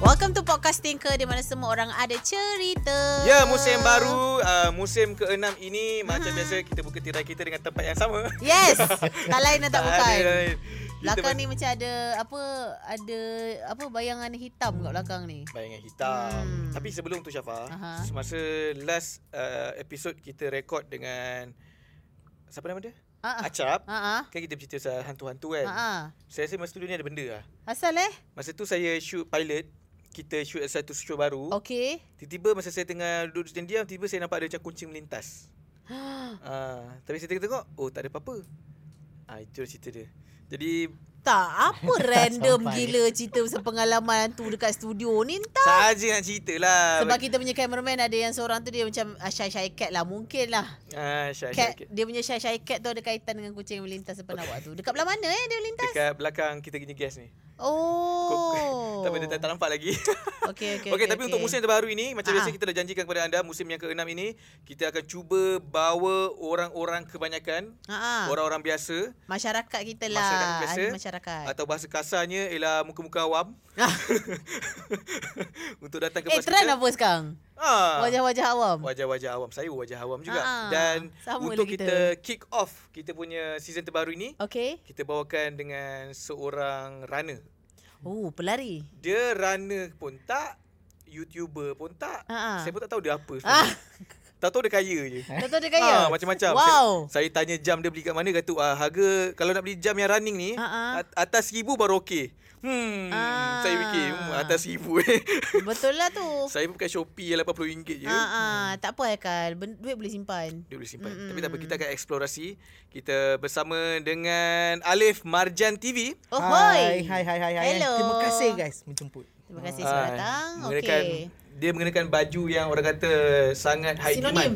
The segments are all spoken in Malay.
Welcome to Podcast Tinker di mana semua orang ada cerita. Ya, musim baru, uh, musim ke-6 ini macam biasa kita buka tirai kita dengan tempat yang sama. Yes. tak lain dan tak bukan. ada lain. Belakang ni macam ada apa ada apa bayangan hitam kat belakang ni. Bayangan hitam. Hmm. Tapi sebelum tu Syafa, Aha. semasa last uh, episod kita rekod dengan siapa nama dia? Ah. Acap. Ah. Kan kita bercerita pasal hantu-hantu kan. Ah. Saya rasa masa tu ni ada benda lah. Asal eh? Masa tu saya shoot pilot, kita shoot satu show baru. Okey. Tiba-tiba masa saya tengah duduk diam, tiba-tiba saya nampak ada macam kucing melintas. Ah, tapi saya tengok-tengok, oh tak ada apa-apa. Ah, itu cerita dia. Jadi Tak, apa random gila cerita pasal pengalaman hantu dekat studio ni entah. saja nak cerita lah. Sebab kita punya cameraman ada yang seorang tu dia macam uh, shy-shy cat lah. Mungkin lah. ah, Syah, Cat, Syah, dia punya shy-shy cat tu ada kaitan dengan kucing yang melintas depan awak tu. Dekat belah mana eh dia melintas? Dekat belakang kita punya gas ni. Oh. Tapi dia tak, tak nampak lagi. Okey, okey. Okey, tapi untuk musim terbaru ini macam biasa kita dah janjikan kepada anda musim yang ke-6 ini kita akan cuba bawa orang-orang kebanyakan, Ha orang-orang biasa Masyarakat kita lah. Masyarakat biasa masyarakat. atau bahasa kasarnya ialah muka-muka awam Ah. untuk datang ke eh, podcast trend kita. apa sekarang? Ah. Wajah-wajah awam. Wajah-wajah awam. Saya wajah awam juga. Ah, Dan sama untuk lah kita. kita. kick off kita punya season terbaru ini, Okey. kita bawakan dengan seorang runner. Oh, pelari. Dia runner pun tak, YouTuber pun tak. Ah. Saya pun tak tahu dia apa. Ah. Tak tahu dia kaya je. Tahu dia kaya? Ah, macam-macam. Wow. Saya, saya tanya jam dia beli kat mana kata ah, harga kalau nak beli jam yang running ni at- atas seribu baru okey. Hmm, Ah. saya fikir hmm, atas seribu eh. Betul lah tu. saya pun pakai Shopee yang RM80 je. Ah, ah, tak apa Haikal. Ben- Duit boleh simpan. Dia boleh simpan. Mm-mm. Tapi tak apa, kita akan eksplorasi. Kita bersama dengan Alif Marjan TV. Oh, Hai, hoi. hai, hai, hai, hai. Hello. Terima kasih guys menjemput. Terima kasih sebab Ah, datang. Okey. Dia mengenakan baju yang orang kata sangat high Sinonim. demand.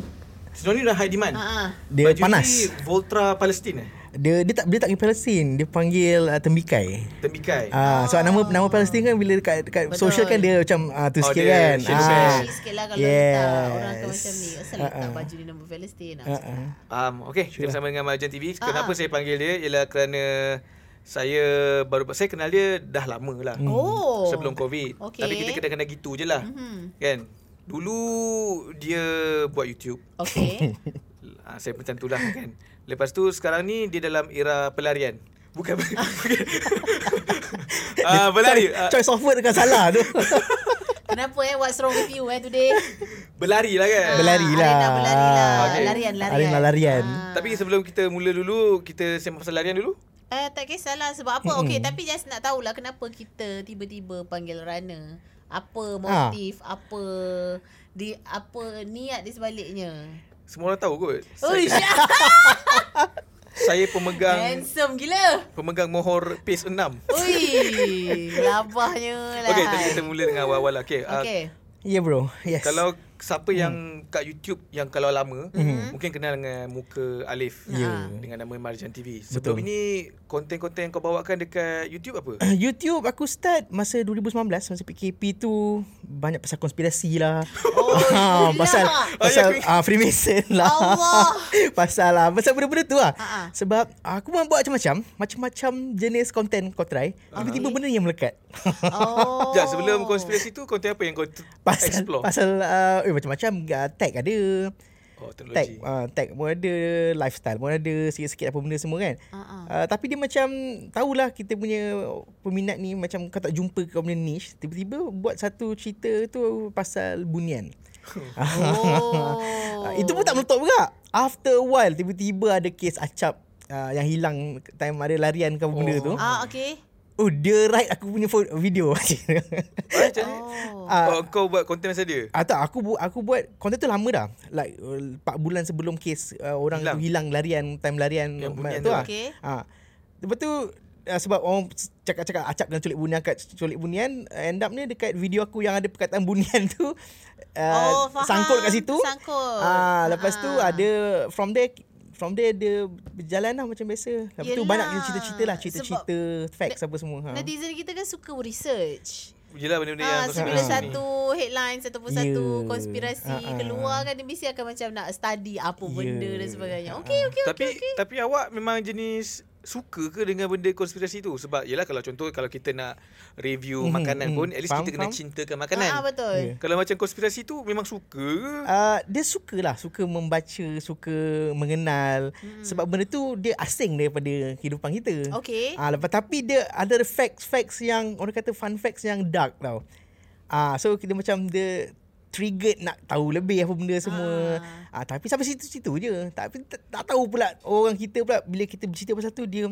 Sinonim dah high demand. Ha ah. Dia baju panas. ni Voltra Palestin eh? Dia dia tak dia tak panggil Palestin, dia panggil uh, tembikai. Tembikai. Ah, sebab nama nama Palestin kan bila dekat dekat Betul. social kan dia macam ah tu Oh, sikit dia kan. Ah. Sikit sikit lah kalau yes. letak orang akan macam ni. Asal letak Ah, ah. baju ni nama Palestin. Ah, ah. Um, okay, kita bersama dengan Marjan TV. Kenapa Ah. saya panggil dia? Ialah kerana saya baru saya kenal dia dah lama lah. Oh. Sebelum COVID. Okey. Tapi kita kadang-kadang gitu je lah. Mhm. Kan? Dulu dia buat YouTube. Okey. Ah, saya macam tu lah kan. Lepas tu sekarang ni dia dalam era pelarian. Bukan. bukan. ah, berlari. Ah, Choice of word kan salah tu. Kenapa eh? What's wrong with you eh today? berlari lah kan. Berlari lah. Arena berlari lah. Okey. Larian, larian. Arena larian. Ah. Tapi sebelum kita mula dulu, kita sembang pasal larian dulu. Eh, tak kisahlah sebab apa. Okey, tapi just nak tahulah kenapa kita tiba-tiba panggil runner. Apa motif, apa di apa niat di sebaliknya. Semua orang tahu kot. Saya, saya pemegang handsome gila. pemegang mohor PACE 6. Ui, labahnya lah. Okey, kita mula dengan awal-awal lah. Okey. ah, Okey. Ya yeah, bro. Yes. Kalau siapa yang kat YouTube yang kalau lama Mhm. mungkin kenal dengan muka Alif Ya. dengan nama Marjan TV. Sebelum Betul. ini konten-konten yang kau bawakan dekat YouTube apa? YouTube aku start masa 2019 masa PKP tu banyak pasal konspirasi lah. Oh, Ah, gila. pasal Oh, pasal ah, Freemason lah. Allah. pasal lah pasal benda-benda tu lah. Ah, ah. Sebab aku memang buat macam-macam, macam-macam jenis konten kau try. Tiba-tiba benda yang melekat. Oh. Sekejap, sebelum konspirasi tu konten apa yang kau t- pasal explore? pasal uh, eh, macam-macam uh, tag ada. Oh, Tag uh, tag pun ada, lifestyle pun ada, sikit-sikit apa benda semua kan. Ah. Uh, tapi dia macam tahulah kita punya peminat ni macam kau tak jumpa kau punya niche, tiba-tiba buat satu cerita tu pasal bunian. Oh. Ah, Itu pun tak meletup juga. After a while tiba-tiba ada kes acap uh, yang hilang time ada larian ke apa benda tu. Ah, okey. Oh dia write aku punya video. Ah, macam ni? Oh. Oh, kau buat konten masa dia? Ah tak aku bu- aku buat konten tu lama dah. Like uh, 4 bulan sebelum kes uh, orang Hilang. tu hilang larian time larian Yang bunian tu tu. lah. Okey. Ah. Lepas tu uh, sebab orang cakap-cakap acap dengan culik bunian kat culik bunian end up ni dekat video aku yang ada perkataan bunian tu uh, Oh, faham. sangkut kat situ. Sangkut. Ah lepas tu Ah. ada from there from there dia berjalan lah macam biasa. Lepas tu Yelah. banyak cerita-cerita lah, cerita-cerita facts apa semua. Ha. Netizen kita kan suka research. Yelah benda-benda yang Ha, so suka bila ni. satu headline ataupun Ya. satu konspirasi Ah, ah. keluar kan dia mesti akan macam nak study apa Ya. benda dan sebagainya. Ah, Okey okey Tapi okey okey. tapi awak memang jenis suka ke dengan benda konspirasi tu sebab yalah kalau contoh kalau kita nak review Mhm, makanan mhm. pun at least Faham, kita kena faham. cintakan makanan. Ah, betul. Ya. Kalau macam konspirasi tu memang suka ke? Uh, dia suka lah Suka membaca Suka mengenal hmm. Sebab benda tu Dia asing daripada Kehidupan kita Okay. Ah, lepas tapi dia ada facts-facts yang orang kata fun facts yang dark tau. Ah, so kita macam dia triggered nak tahu lebih apa benda semua. Ah, tapi sampai situ-situ je. Tapi tak, tak tahu pula orang kita pula bila kita bercerita pasal tu dia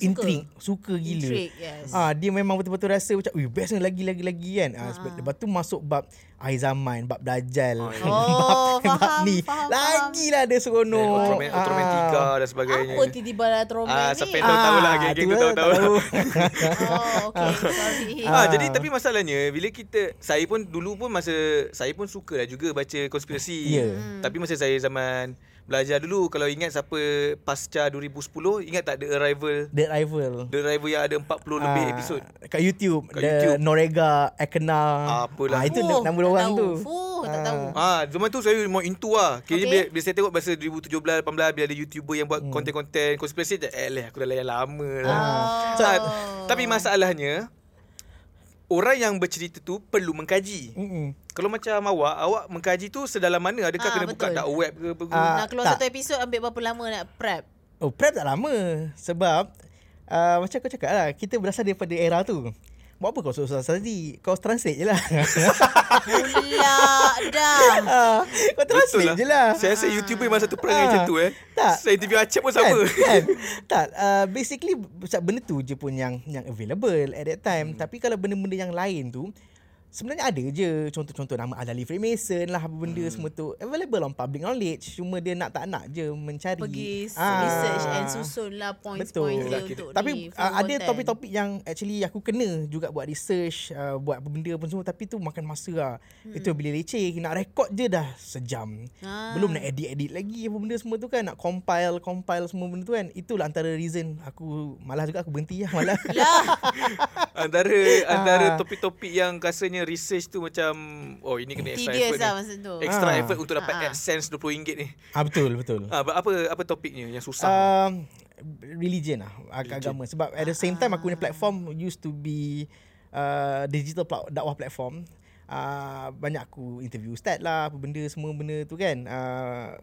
intrigue, suka gila. Intrigue, yes. Ah, dia memang betul-betul rasa macam, "Ui, best ni lagi lagi lagi kan." Ah, sebab lepas tu masuk bab akhir zaman, bab dajal. Oh, ya. Oh, bab, bab faham, ni. faham, Lagilah dia seronok. Ultraman, Ultramatica dan sebagainya. Apa tiba-tiba Ultraman Ah, ni? sampai tahu tahu lah geng-geng tu tahu tahu. Oh, okay. Sorry. Ah, Ah. jadi tapi masalahnya bila kita saya pun dulu pun masa saya pun suka lah juga baca konspirasi. Ya. Hmm. Tapi masa saya zaman belajar dulu kalau ingat siapa pasca 2010 ingat tak The Arrival? The Rival. The Arrival yang ada 40 lebih Ah, episod. Kat YouTube Kat The YouTube. Norega Ekena Apalah. ah, Itu Fuh, nama orang tahu. tu Fuh, tak Ah. tahu. Ah, zaman tu saya mau into lah. Kira Okay. okay. bila, bila saya tengok masa 2017 18 bila ada YouTuber yang buat konten-konten konspirasi eh leh aku dah layan lama lah. Oh. So, tapi masalahnya orang yang bercerita tu perlu mengkaji. Mm-mm. Kalau macam awak, awak mengkaji tu sedalam mana? Adakah Ah, kena buka betul. dark web ke apa? Ah, Nak keluar tak. satu episod ambil berapa lama nak prep? Oh prep tak lama Sebab uh, Macam kau cakap lah Kita berasal daripada era tu Buat apa kau susah tadi Kau translate je lah Pula dah. Ah, Kau translate je lah Saya rasa YouTuber memang satu perangai Ah, macam tu eh. tak. Saya interview Acap pun kan, sama. kan? tak uh, basically benda tu je pun yang yang available at that time hmm. tapi kalau benda-benda yang lain tu sebenarnya ada je contoh-contoh nama Adali Freemason lah apa benda hmm. semua tu available on public knowledge cuma dia nak tak nak je mencari Pergi Ah. research and susun lah points-points Betul. dia Betul. untuk Tapi ni. uh, follow ada content. topik-topik yang actually aku kena juga buat research, uh, buat apa benda pun semua tapi tu makan masa lah. Hmm. Itu bila leceh, nak record je dah sejam. Ah. Belum nak edit-edit lagi apa benda semua tu kan, nak compile, compile semua benda tu kan. Itulah antara reason aku malas juga aku berhenti lah malas. Lah. antara antara Ah. topik-topik yang rasanya research tu macam oh ini kena extra Tedious effort lah ni. masa tu. Extra Ah. effort untuk dapat Ah. AdSense RM20 ni. ah betul, betul. Ah, apa apa topiknya yang susah? Um, religion lah ag- agama sebab at the same time aku punya platform used to be uh, digital pla- dakwah platform uh, banyak aku interview ustaz lah apa benda semua benda tu kan uh,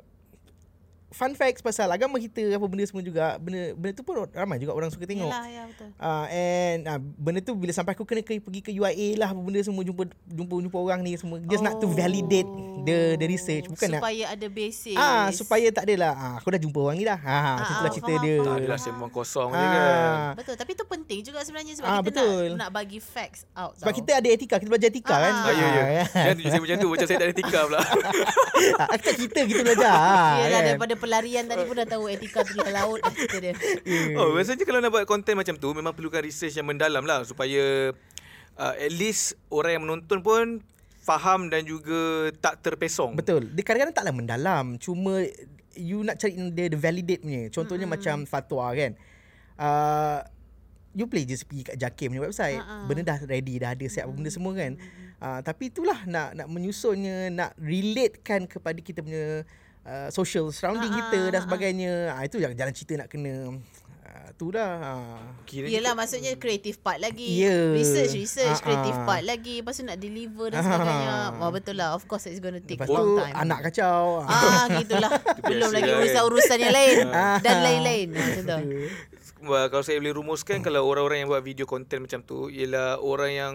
fun facts pasal agama kita apa benda semua juga benda benda tu pun ramai juga orang suka tengok Yalah, ya betul. Uh, and uh, benda tu bila sampai aku kena ke, pergi ke UIA lah apa benda semua jumpa jumpa jumpa orang ni semua just nak to validate the the research bukan nak Supaya ada basic. ah supaya tak adalah ah, aku dah jumpa orang ni dah ha Ah, macam itulah ah, cerita faham, dia faham. Adalah sembang kosong je kan. Betul, tapi tu penting juga sebenarnya sebab Ah, kita betul. nak nak bagi facts out sebab tau. kita ada etika kita belajar etika Ah, kan Ah, ya, ya. Jangan tunjuk saya macam tu. Macam saya tak ada etika pula. Aku tak kita kita belajar kan? daripada pelarian tadi pun dah tahu etika telah laut dah cerita dia. Oh, biasanya kalau nak buat konten macam tu memang perlukan research yang mendalam lah supaya uh, at least orang yang menonton pun faham dan juga tak terpesong. Betul. Dia kadang-kadang taklah mendalam. Cuma you nak cari dia the validate punya. Contohnya mm-hmm. macam fatwa kan. Uh, you play je pergi kat Jakim punya website. Ha-ha. Benda dah ready, dah ada siap mm-hmm. benda semua kan. Uh, tapi itulah nak nak menyusunnya, nak relatekan kepada kita punya uh, social surrounding Ha-ha, kita dan ha-ha. sebagainya. Uh, itu yang jalan cerita nak kena uh, tu dah. Uh. Kira Yelah maksudnya creative part lagi. Ya. Research, research, Ah, creative part lagi. Lepas tu nak deliver dan sebagainya. Wah betul lah. Of course it's going to take Lepas long tu time. anak kacau. Ah gitulah. Belum lagi lah, kan? urusan-urusan yang lain Ah. dan lain-lain. Macam tu. Kalau saya boleh rumuskan kalau orang-orang yang buat video konten macam tu ialah orang yang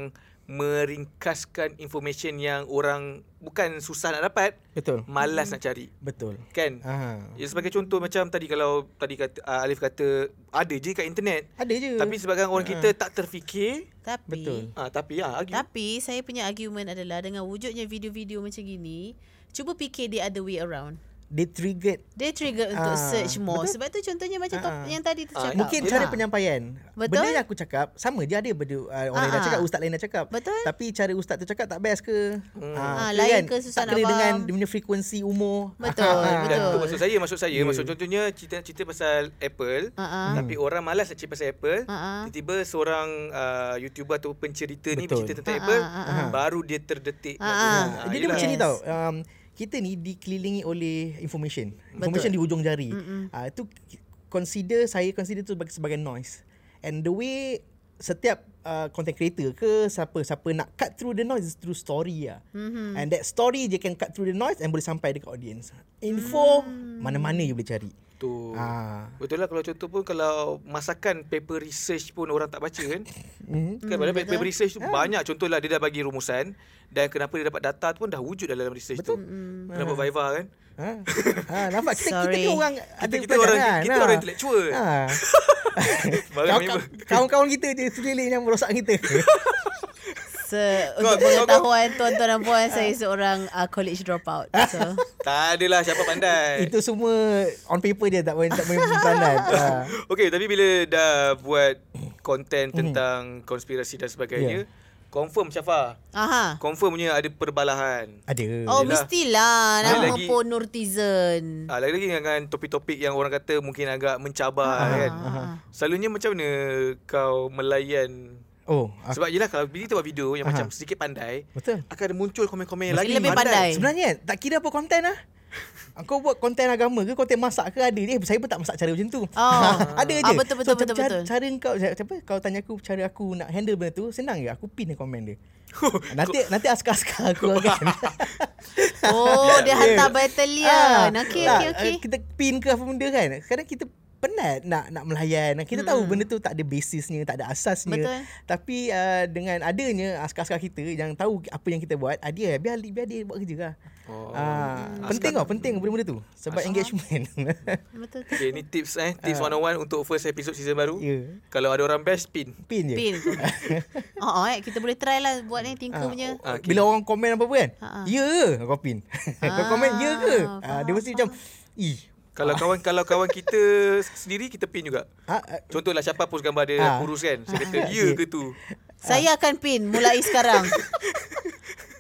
meringkaskan information yang orang bukan susah nak dapat, Betul. malas nak cari. Betul. Kan? Ah. Ya sebagai contoh macam tadi kalau tadi kata uh, Alif kata ada je kat internet. Ada je. Tapi sebabkan orang kita tak terfikir, Tapi Betul. ah tapi ah argue. Tapi saya punya argument adalah dengan wujudnya video-video macam gini, cuba fikir the other way around. Dia triggered Dia trigger untuk Ah, search more. betul. Sebab tu contohnya macam Ah, top, ah. yang tadi tu Ah, cakap. Mungkin cara penyampaian. Betul. Benda yang aku cakap sama je ada benda uh, orang lain dah Ah, cakap, ah. ustaz lain dah cakap. Betul. Tapi cara ustaz tu cakap tak best ke? Hmm. Ah, ke lain ke susah tak nak kena dengan dia punya frekuensi umur. Betul, Ah, Dan tu betul. maksud saya, maksud saya, Ya. maksud contohnya cerita cerita pasal Apple, Ah, ah. tapi orang malas nak cerita pasal Apple. Ah, ah. Tiba-tiba seorang uh, YouTuber atau pencerita ni Betul. bercerita tentang Ah, Apple, ah, ah, ah. baru dia terdetik. Ah, ah. Ah, Dia, dia macam ni tau. Um, kita ni dikelilingi oleh information. Information di hujung jari. Ah itu consider saya consider tu sebagai, sebagai noise. And the way setiap uh, content creator ke siapa siapa nak cut through the noise is through story lah. Mm-hmm. And that story je can cut through the noise and boleh sampai dekat audience. Info mm. mana-mana you boleh cari. Tu. Ah. Betul lah kalau contoh pun kalau masakan paper research pun orang tak baca kan. Mm-hmm. Kan padahal paper research Ah. tu banyak contohlah dia dah bagi rumusan dan kenapa dia dapat data tu pun dah wujud dalam research Betul. tu. Kenapa buat Viva kan? Ha? ha nampak kita kita Sorry. ni orang ada Kita, kita pelajaran, orang kita ha. orang intellectual. Ha. Kawan-kawan kita je sekeliling yang merosak kita. Se- Kau- untuk kau- pengetahuan tuan-tuan dan puan saya seorang uh, college dropout. So tak adalah siapa pandai. Itu semua on paper je tak boleh tak boleh peranan. Ha. Okey, tapi bila dah buat konten tentang konspirasi dan sebagainya, confirm Syafa. aha. Confirmnya ada perbalahan. Ada. Oh Yelah. mestilah nama lagi- pun Nurtizen. Ah, lagi-lagi dengan topik-topik yang orang kata mungkin agak mencabar Ah, kan. ah. Selalunya macam mana kau melayan Oh, aku, sebab yelah kalau bila kita buat video yang Aha. macam sedikit pandai, betul. akan ada muncul komen-komen yang lagi lebih pandai. Sebenarnya kan, tak kira apa konten lah. Kau buat konten agama ke konten masak ke ada dia saya pun tak masak cara macam tu. Oh. ada je. Ah, betul, betul, so, betul, cara, betul. Cara kau apa kau tanya aku cara aku nak handle benda tu senang je aku pin komen dia. nanti nanti askar-askar aku kan. Oh, dia Ya. hantar battalion. Okey, tak, okey, okey. eh, Kita pin ke apa benda kan. Kadang kita penat nak nak melayan. Kita tahu benda tu tak ada basisnya, tak ada asasnya. Betul. Tapi uh, dengan adanya askar-askar kita yang tahu apa yang kita buat, ah, dia biar biar dia buat kerja lah. Oh. Ah, penting tau, penting benda-benda tu sebab engagement. Betul. Okay, ni tips eh. Ah. Tips 101 untuk first episode season baru. Ya. Kalau ada orang best, pin. Pin je. Pin. Oh, oh, eh kita boleh try lah buat ni tinker Ah, punya. Ah, okay. Bila orang komen apa-apa kan? Ha. Ya ke? Kau pin. Kau komen ya ke? Ah, Ah, dia mesti macam ih. Kalau kawan kalau kawan kita sendiri kita pin juga. Ah, ah, Contohlah siapa post gambar dia Ah. kurus kan. Saya kata ya ke tu. Saya akan pin mulai sekarang.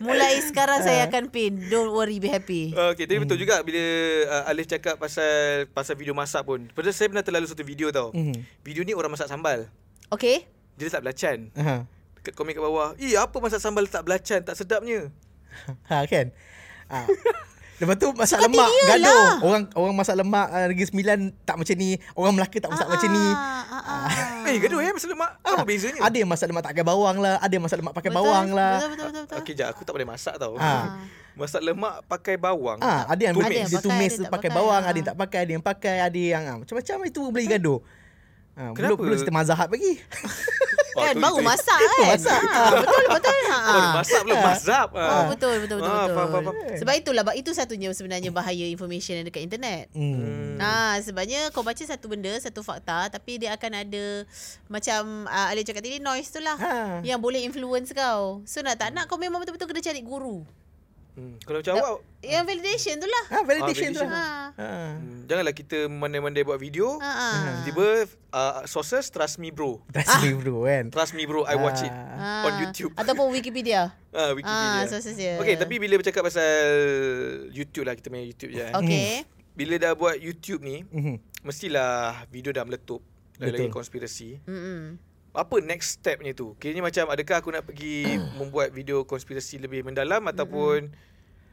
Mulai sekarang Ah. saya akan pin. Don't worry, be happy. Okay, tapi betul juga bila uh, Alif cakap pasal pasal video masak pun. Pasal saya pernah terlalu satu video tau. Mhm. Video ni orang masak sambal. Okay? Dia letak belacan. Ha. Dekat komen kat bawah. Eh, apa masak sambal letak belacan? Tak sedapnya. Ha kan? Ha. Lepas tu masak Suka lemak dia gaduh. lah. Orang orang masak lemak uh, Negeri Sembilan tak macam ni. Orang Melaka tak masak macam ni. Ah, ah, ah. Eh, gaduh eh masak lemak. Apa bezanya? Ada yang masak lemak tak pakai bawang lah, ada yang masak lemak pakai Betul, bawang lah. Betul, betul, betul. betul. Okey, jap aku tak boleh masak tau. Ah. Masak lemak pakai bawang. Ah, ada yang Tumis. ada yang dia pakai, tumis ada pakai pakai. bawang, Ah. ada yang tak pakai, ada yang pakai, ada yang ah, macam-macam itu boleh gaduh. Ha, belum, Kenapa? belum cerita mazhab lagi. Oh, Kan baru masak kan? masak. Ah, betul, betul. Ha. Baru masak belum mazhab. Oh Ah. betul betul betul Ah, betul. faham, faham, Sebab itulah itu satunya sebenarnya bahaya information yang dekat internet. Hmm. Ah sebabnya kau baca satu benda, satu fakta tapi dia akan ada macam uh, Ali cakap tadi noise tu lah Ha. yang boleh influence kau. So nak tak nak kau memang betul-betul kena cari guru. Hmm. Kalau macam awak, Yang validation tu lah. Ha, validation, Ah, tu. validation. lah. Ha. Ha. hmm, janganlah kita mandai-mandai buat video. Ha. ha. Tiba-tiba uh, sources trust me bro. That's me bro kan. Trust me bro, I watch it. Ah. on YouTube. Ataupun Wikipedia. Ah, Wikipedia. Ah, sources dia. Okay, tapi bila bercakap pasal YouTube lah, kita main YouTube je. eh. Okay. Bila dah buat YouTube ni, Mhm. mestilah video dah meletup. Lagi-lagi Betul. konspirasi. Mm-mm. Apa next stepnya tu? Kiranya macam adakah aku nak pergi membuat video konspirasi lebih mendalam ataupun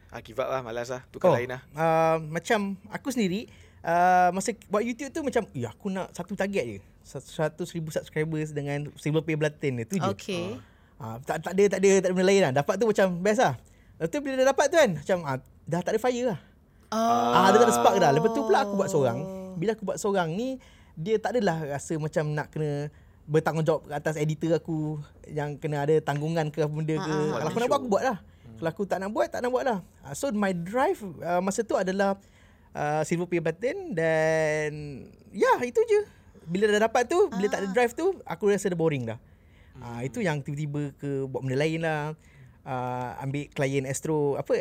ah, give up lah, malas lah, tukar lain lah. Uh, macam aku sendiri uh, masa buat YouTube tu macam ya aku nak satu target je. Seratus ribu subscribers dengan silver pay button dia tu je. Okay. Ah, tak tak ada tak ada tak ada benda lain lah. Dapat tu macam best lah. Lepas tu bila dah dapat tu kan macam ah, dah tak ada fire lah. Oh. Ah, dia tak ada spark dah. Lepas tu pula aku buat seorang. Bila aku buat seorang ni dia tak adalah rasa macam nak kena bertanggungjawab ke atas editor aku yang kena ada tanggungan ke apa benda ke. Ah, Kalau aku nak buat aku buat lah. Kalau aku tak nak buat tak nak buat lah. Ah, So my drive uh, masa tu adalah uh, silver pay button dan ya itu je. Bila dah dapat tu, bila tak ada drive tu, aku rasa dah boring dah. Ah itu yang tiba-tiba ke buat benda lain lah. Uh, ambil klien Astro apa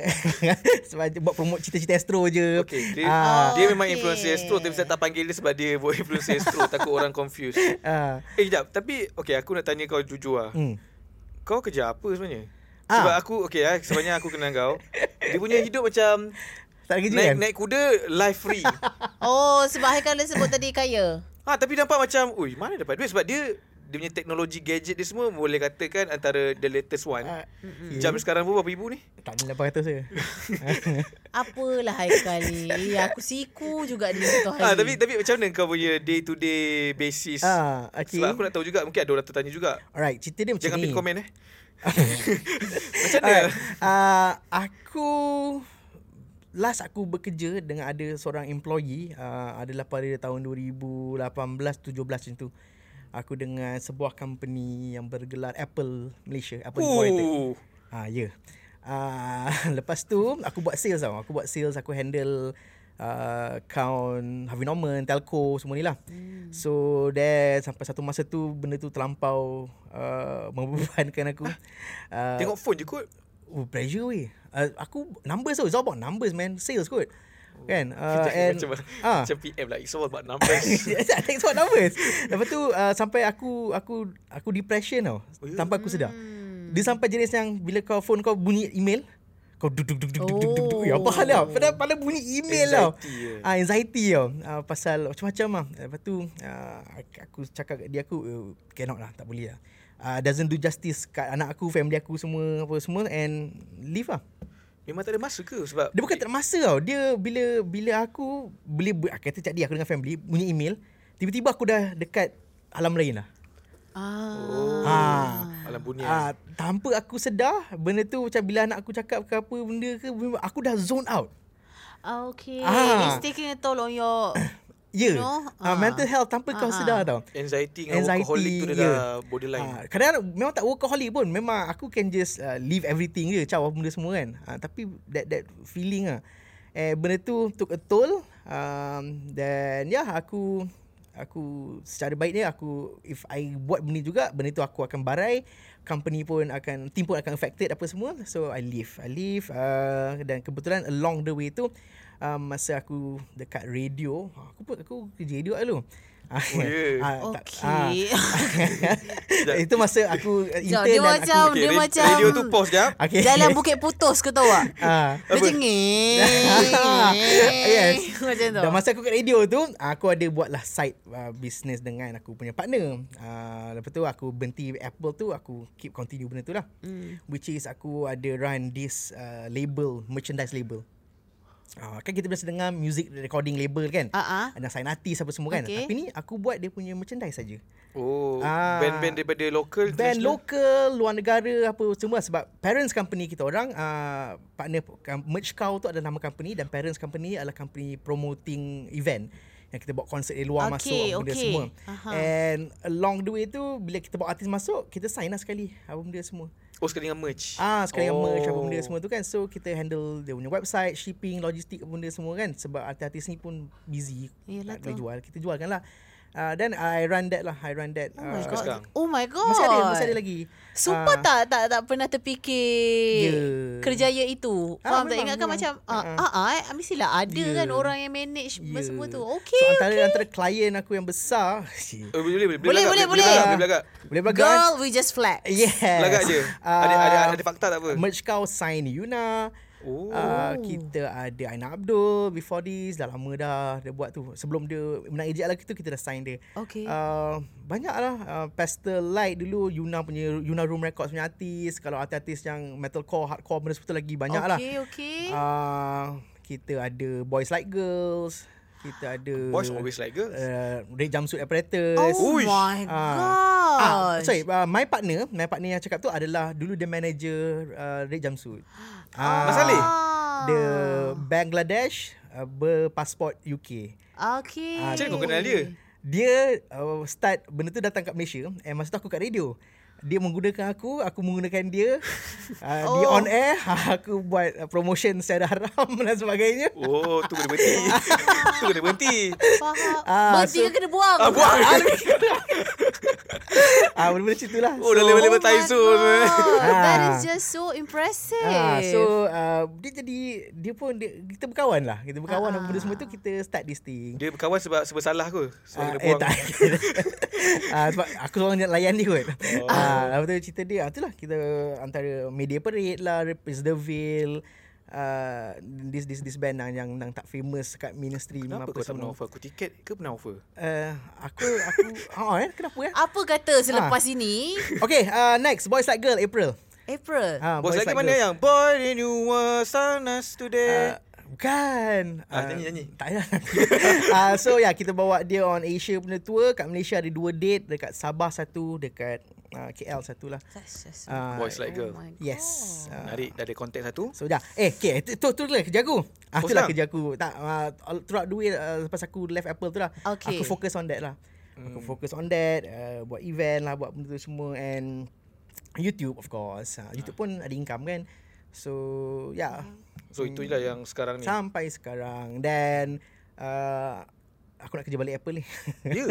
sebab buat promote cita-cita Astro je. Okay, dia, Ah. dia memang Okay. influencer Astro tapi saya tak panggil dia sebab dia buat influencer Astro takut orang confused. Ah. Eh kejap, tapi okay aku nak tanya kau jujur lah. Hmm. Kau kerja apa sebenarnya? Ah. Sebab aku okay lah, sebenarnya aku kenal kau. Dia punya hidup macam Tak kerja naik kan? naik kuda life free. Oh, sebab Haikal dia sebut tadi kaya. ha tapi nampak macam, ui mana dapat duit sebab dia dia punya teknologi gadget dia semua boleh katakan antara the latest one. Ah, Jam sekarang pun berapa ribu ni? Tak ada 800 je. Apalah Haikal ni. Aku siku juga dia satu hari. Ah tapi tapi macam mana kau punya day to day basis? Ah, okay. Sebab aku nak tahu juga mungkin ada orang tertanya juga. Alright, cerita dia macam Jangan ni. pick komen eh. macam mana? Alright. Uh, aku last aku bekerja dengan ada seorang employee uh, adalah pada tahun 2018 17 macam tu. Aku dengan sebuah company yang bergelar Apple Malaysia, Apple Incorporated. Ah ya. Yeah. Uh, lepas tu aku buat sales tau. Aku buat sales, aku handle uh, account Harvey Norman, telco semua ni lah. Hmm. So then sampai satu masa tu benda tu terlampau uh, membebankan aku. Uh, Tengok phone je kot. Oh, pressure weh. Uh, aku numbers tau. It's all about numbers man. Sales kot. Kan? Uh, and macam, ah. macam PM lah. It's all about numbers. Thanks for numbers. Lepas tu uh, sampai aku aku aku depression tau. Oh, ya? Tanpa aku sedar. Hmm. Dia sampai jenis yang bila kau phone kau bunyi email, kau duk duk duk duk duk duk duk. duk. Oh. Ya apa hal tau? Padahal padahal bunyi email tau. Anxiety. Ah anxiety tau. Uh, pasal macam-macam lah. Lepas tu uh, aku cakap kat dia aku uh, cannot lah, tak boleh lah. Uh, doesn't do justice kat anak aku, family aku semua apa semua and leave lah. Memang tak ada masa ke? Sebab Dia bukan tak ada masa tau. Dia bila bila aku boleh bu- kata cak dia aku dengan family bunyi email, tiba-tiba aku dah dekat alam lain lah. Ah. Oh. Ah. Alam bunian. Ah, tanpa aku sedar, benda tu macam bila anak aku cakap ke apa benda ke, aku dah zone out. Okay. Ah. It's taking a toll on your Ya. You know? Ah, Ah. mental health tanpa kau Ah, sedar tau. Anxiety dengan Anxiety, workaholic tu dia ya. dah borderline. Ah, kadang-kadang memang tak workaholic pun. Memang aku can just uh, leave everything je. Caw apa benda semua kan. Ah, tapi that that feeling lah. Eh, benda tu took a toll. Um, dan ya, yeah, aku aku secara baiknya aku if I buat benda juga benda tu aku akan barai company pun akan team pun akan affected apa semua so I leave I leave uh, dan kebetulan along the way tu um, masa aku dekat radio aku pun aku kerja radio dulu Oh, ya. Ah, tak- Okay. ah. Itu masa aku uh, Sekejap, intern dia dan macam aku, Okay, dia macam Radio tu pause jap. okay. Jalan Bukit Putus kau tahu tak? ah. Dia cengeng. Yes. Macam tu. Dan masa aku kat radio tu Aku ada buatlah side uh, business dengan aku punya partner uh, Lepas tu aku berhenti Apple tu Aku keep continue benda tu lah Hmm. Which is aku ada run this uh, label Merchandise label uh, Kan kita biasa dengar Music recording label kan Ah ah. Ada sign artist apa semua kan Okay. Tapi ni aku buat dia punya merchandise saja. Oh, Ah. band-band daripada local Band lokal, luar negara apa semua sebab parents company kita orang uh, partner Merch Cow tu adalah nama company dan parents company adalah company promoting event yang kita bawa konsert dari luar Okay, masuk benda okay. semua. Aha. And along the way tu bila kita bawa artis masuk kita sign lah sekali apa benda semua. Oh, sekali dengan merch. Ah sekali oh. Oh. merch apa benda semua tu kan. So kita handle dia punya website, shipping, logistik apa benda semua kan sebab artis-artis ni pun busy. Yelah tak boleh jual. Kita jualkan lah. Uh, then I run that lah. I run that. Oh my uh, Sampai god. sekarang? Oh my god. Masih ada, masih ada lagi. Sumpah Ah. tak tak tak pernah terfikir Ya. kerjaya itu. Ah, Faham tak? memang, Ingatkan memang. macam ah Ah, ah ah mestilah ada Ya. kan orang yang manage Ya. semua tu. So Okay. antara okay. antara klien aku yang besar, Oh, boleh, boleh, Boleh, boleh, boleh. belagak, Boleh belagak. boleh belagak. Girl, we just flex. Yes. Belagak je. Ah, Ada, ada, ada fakta tak apa? Merch kau sign Yuna. Oh. Uh, kita ada Aina Abdul before this dah lama dah dia buat tu sebelum dia menang ejek lagi tu kita dah sign dia Okay. uh, banyak lah uh, Pastel Light dulu Yuna punya Yuna Room Records punya artis kalau artis-artis yang metalcore hardcore benda seperti lagi banyak lah Okay, okay. uh, kita ada Boys Like Girls kita ada Boys always like girls. uh, Red Jumpsuit Apparatus oh Uish. my Ah. god. Ah, sorry, uh, my partner, my partner yang cakap tu adalah dulu dia manager uh, Red Jumpsuit. Ah, Mas Ali? Dia Bangladesh uh, berpasport UK. Okay. Ah, Macam mana kau kenal dia? Dia uh, start benda tu datang kat Malaysia and masa tu aku kat radio. Dia menggunakan aku, aku menggunakan dia. Uh, oh. Dia on air, aku buat uh, promotion secara haram dan sebagainya. Oh, tu kena berhenti. tu kena berhenti. Faham. Ah, Berhenti so- ke kena buang? Ah, buang. Ah, benda-benda macam itulah. Oh, dah level-level Oh Taizo. God, That Ah. is just so impressive. Ah, so uh, dia jadi dia pun dia, kita berkawan lah. Kita berkawan Ah. apa benda semua tu kita start this thing. Dia berkawan sebab sebab salah ke? Sebab Ah, kena eh buang. tak ah, Sebab aku seorang layan dia kot Oh. ah, Lepas tu cerita dia ah, Itulah kita Antara media parade lah Replace the veil uh, this this this band yang yang, yang tak famous kat mainstream Kenapa apa kau tak pernah offer aku tiket ke pernah offer? Uh, aku aku oh eh kenapa eh? Apa kata selepas ini? Okay, uh, next Boys Like Girl April. April. Ha, Bos lagi Like mana Girl. yang Boy in you were so nice today. Uh, bukan. Ah, nyanyi, nyanyi. Tak payah. uh, so ya yeah, kita bawa dia on Asia punya tour kat Malaysia ada dua date dekat Sabah satu dekat uh, KL satu lah. Uh, Boys like girl. Oh. Yes. Uh, Narik dah ada konten satu. So dah. Eh, okay. Tu tu, tu lah kerja aku. Ah, tu lah kerja aku. Tak uh, throughout the way uh, lepas aku left Apple tu lah. Okay. Aku fokus on that lah. Aku fokus on that, uh, buat event lah, buat benda tu semua and YouTube of course. Uh, YouTube pun ada income kan. So, yeah. So itulah yang sekarang ni. Sampai sekarang dan uh, aku nak kerja balik Apple ni. Ya.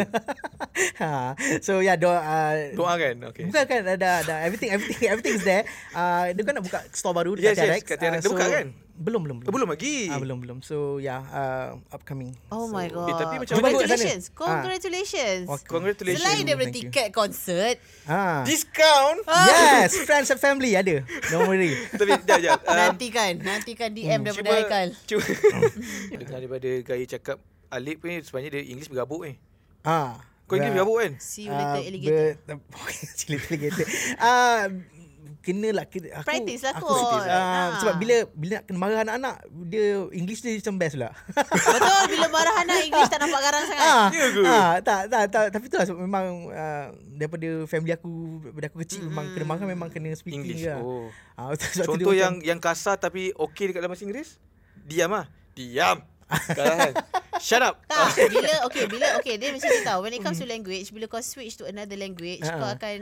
ha. So yeah, doa uh, Doa kan? Okay. Bukan kan ada ada everything everything everything is there. Uh, dia kan nak buka store baru Yes, dekat yes, TRX. kat TRX. Uh, Dia buka kan? Belum belum Eh, belum lagi. Ah belum belum. So yeah, uh, upcoming. Oh so, my god. Eh, tapi macam Congratulations. Ah. Congratulations. Okay. Congratulations. Selain daripada tiket konsert, Ah. Discount. Yes, friends and family ada. Don't worry. Tapi jap jap. Uh, nantikan, nantikan DM daripada Haikal. Cuba. Dengar daripada gaya cakap Alip ni sebenarnya dia English bergabuk ni. Ah. Kau English bergabuk kan? See you later Ah, alligator. See you later alligator. Ah, kena lah kena, aku, Practice lah aku, kot. ah, Ah. Sebab bila bila nak kena marah anak-anak, dia English dia macam best pula. Betul bila marah anak English tak nampak garang sangat. ah, Ya ke? ah, tak, tak, tak, tapi tu lah sebab memang uh, daripada family aku, daripada aku kecil memang kena marah memang kena speaking English. lah. Oh. Tu Contoh yang yang kasar tapi okey dekat dalam bahasa Inggeris? Diam ah. Diam. Kan? Shut up. Tak, bila okay, bila okay, dia macam ni tau. When it comes to language, bila kau switch to another language, Ah. kau akan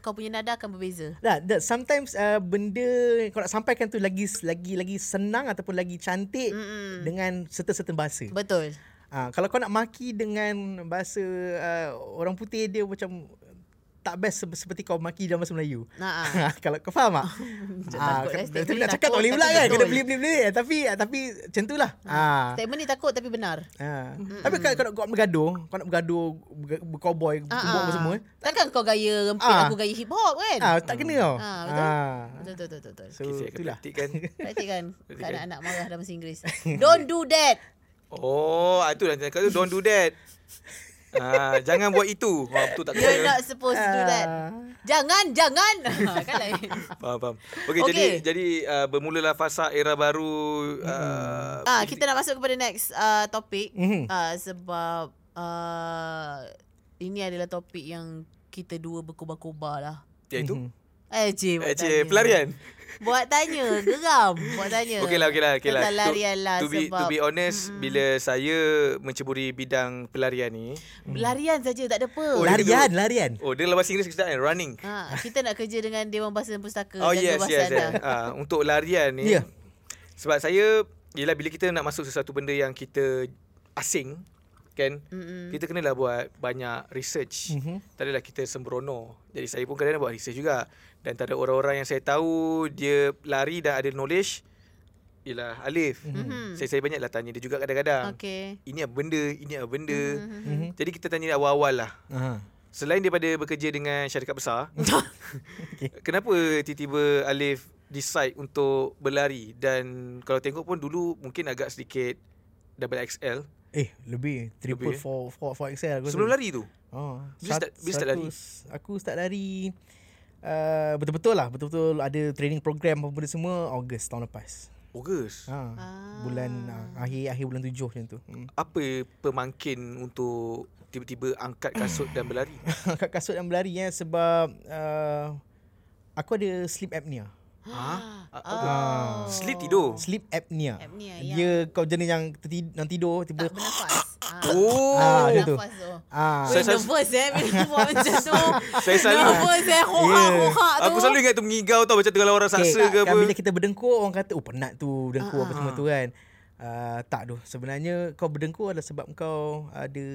kau punya nada akan berbeza. That, that sometimes uh, benda kau nak sampaikan tu lagi lagi lagi senang ataupun lagi cantik Mm-mm. dengan certain-certain bahasa. Betul. Ah, kalau kau nak maki dengan bahasa uh, orang putih dia macam tak best se- seperti kau maki dalam bahasa Melayu. Nah, ah. kalau kau faham tak? takut kan- statement tapi nak cakap tak boleh pula kan. Kena betul. beli-beli eh, tapi tapi macam tu lah. Ah. Statement ni takut tapi benar. Ah. Tapi kalau kau nak kau nak bergaduh, kau nak bergaduh ber- bercowboy, Ah, tumbuk apa ah. semua. Takkan kau gaya rempit Ah. aku gaya hip hop kan? Ah, tak kena tau. Ah, betul. Ah. Betul betul betul betul. So itulah. praktikkan. Praktikkan Praktikkan. kan anak-anak marah dalam bahasa Inggeris. Don't do that. Oh, ah, itu dah cakap tu don't do that. Ah, jangan buat itu. Wah, betul tak You're not supposed to do that. Ah. Jangan, jangan. kan lain. Faham, faham. Okey, Okey. jadi jadi uh, bermulalah fasa era baru uh, Ah, kita nak masuk kepada next uh, topik. Mhm. Uh, sebab uh, ini adalah topik yang kita dua berkobar-kobar lah. iaitu Mhm. Eh, cik, buat eh, cik, tanya. pelarian. Buat tanya, geram. Buat tanya. Okey lah, okey lah, okey lah. Lah to, to be, sebab to be honest, bila saya menceburi bidang pelarian ni, Larian saja tak ada apa. Oh, Larian, larian. oh dia dalam bahasa Inggeris kita kan running. Ha, kita nak kerja dengan Dewan Bahasa dan Pustaka. Oh yes, bahasa yes, yes. Ah, untuk larian ni. Ya. Sebab saya Yelah bila kita nak masuk sesuatu benda yang kita asing kan Mm-mm. kita kenalah buat banyak research. Mhm. Tak adalah kita sembrono. Jadi saya pun kadang-kadang buat research juga. Dan tak ada orang-orang yang saya tahu dia lari dan ada knowledge ialah Alif. Mhm. Saya saya banyaklah tanya dia juga kadang-kadang. Okey. Ini apa benda? Ini apa benda? Mhm. Mhm. Jadi kita tanya dia awal-awal lah. Aha. Selain daripada bekerja dengan syarikat besar, Okay. kenapa tiba-tiba Alif decide untuk berlari dan kalau tengok pun dulu mungkin agak sedikit double XL Eh, lebih triple Lebih, eh? four four four XL aku sebelum lari tu. Oh, Bila start- bila start lari? Aku start lari uh, betul-betul lah, betul-betul ada training program apa benda semua Ogos tahun lepas. Ogos. Ha. Ah. Bulan uh, akhir akhir bulan tujuh macam tu. Hmm. Apa pemangkin untuk tiba-tiba angkat kasut dan berlari? Kat kasut dan berlari ya sebab uh, aku ada sleep apnea. Ha? Oh. Sleep tidur. Sleep apnea. Apnea, Dia kau jenis yang tertidur, yang tidur tiba Tak bernafas. Ah. Oh. Ah, macam tu. Ah Weh, Saya- nervous eh bila buat macam tu. Saya selalu Nervous eh. Hohak, Ya. hohak tu. Aku selalu ingat tu mengigau tau macam tengah orang saksa okay, ke apa. Bila kita berdengkur orang kata oh penat tu berdengkur Ah, apa semua tu kan. Uh, tak tu sebenarnya kau berdengkur adalah sebab kau ada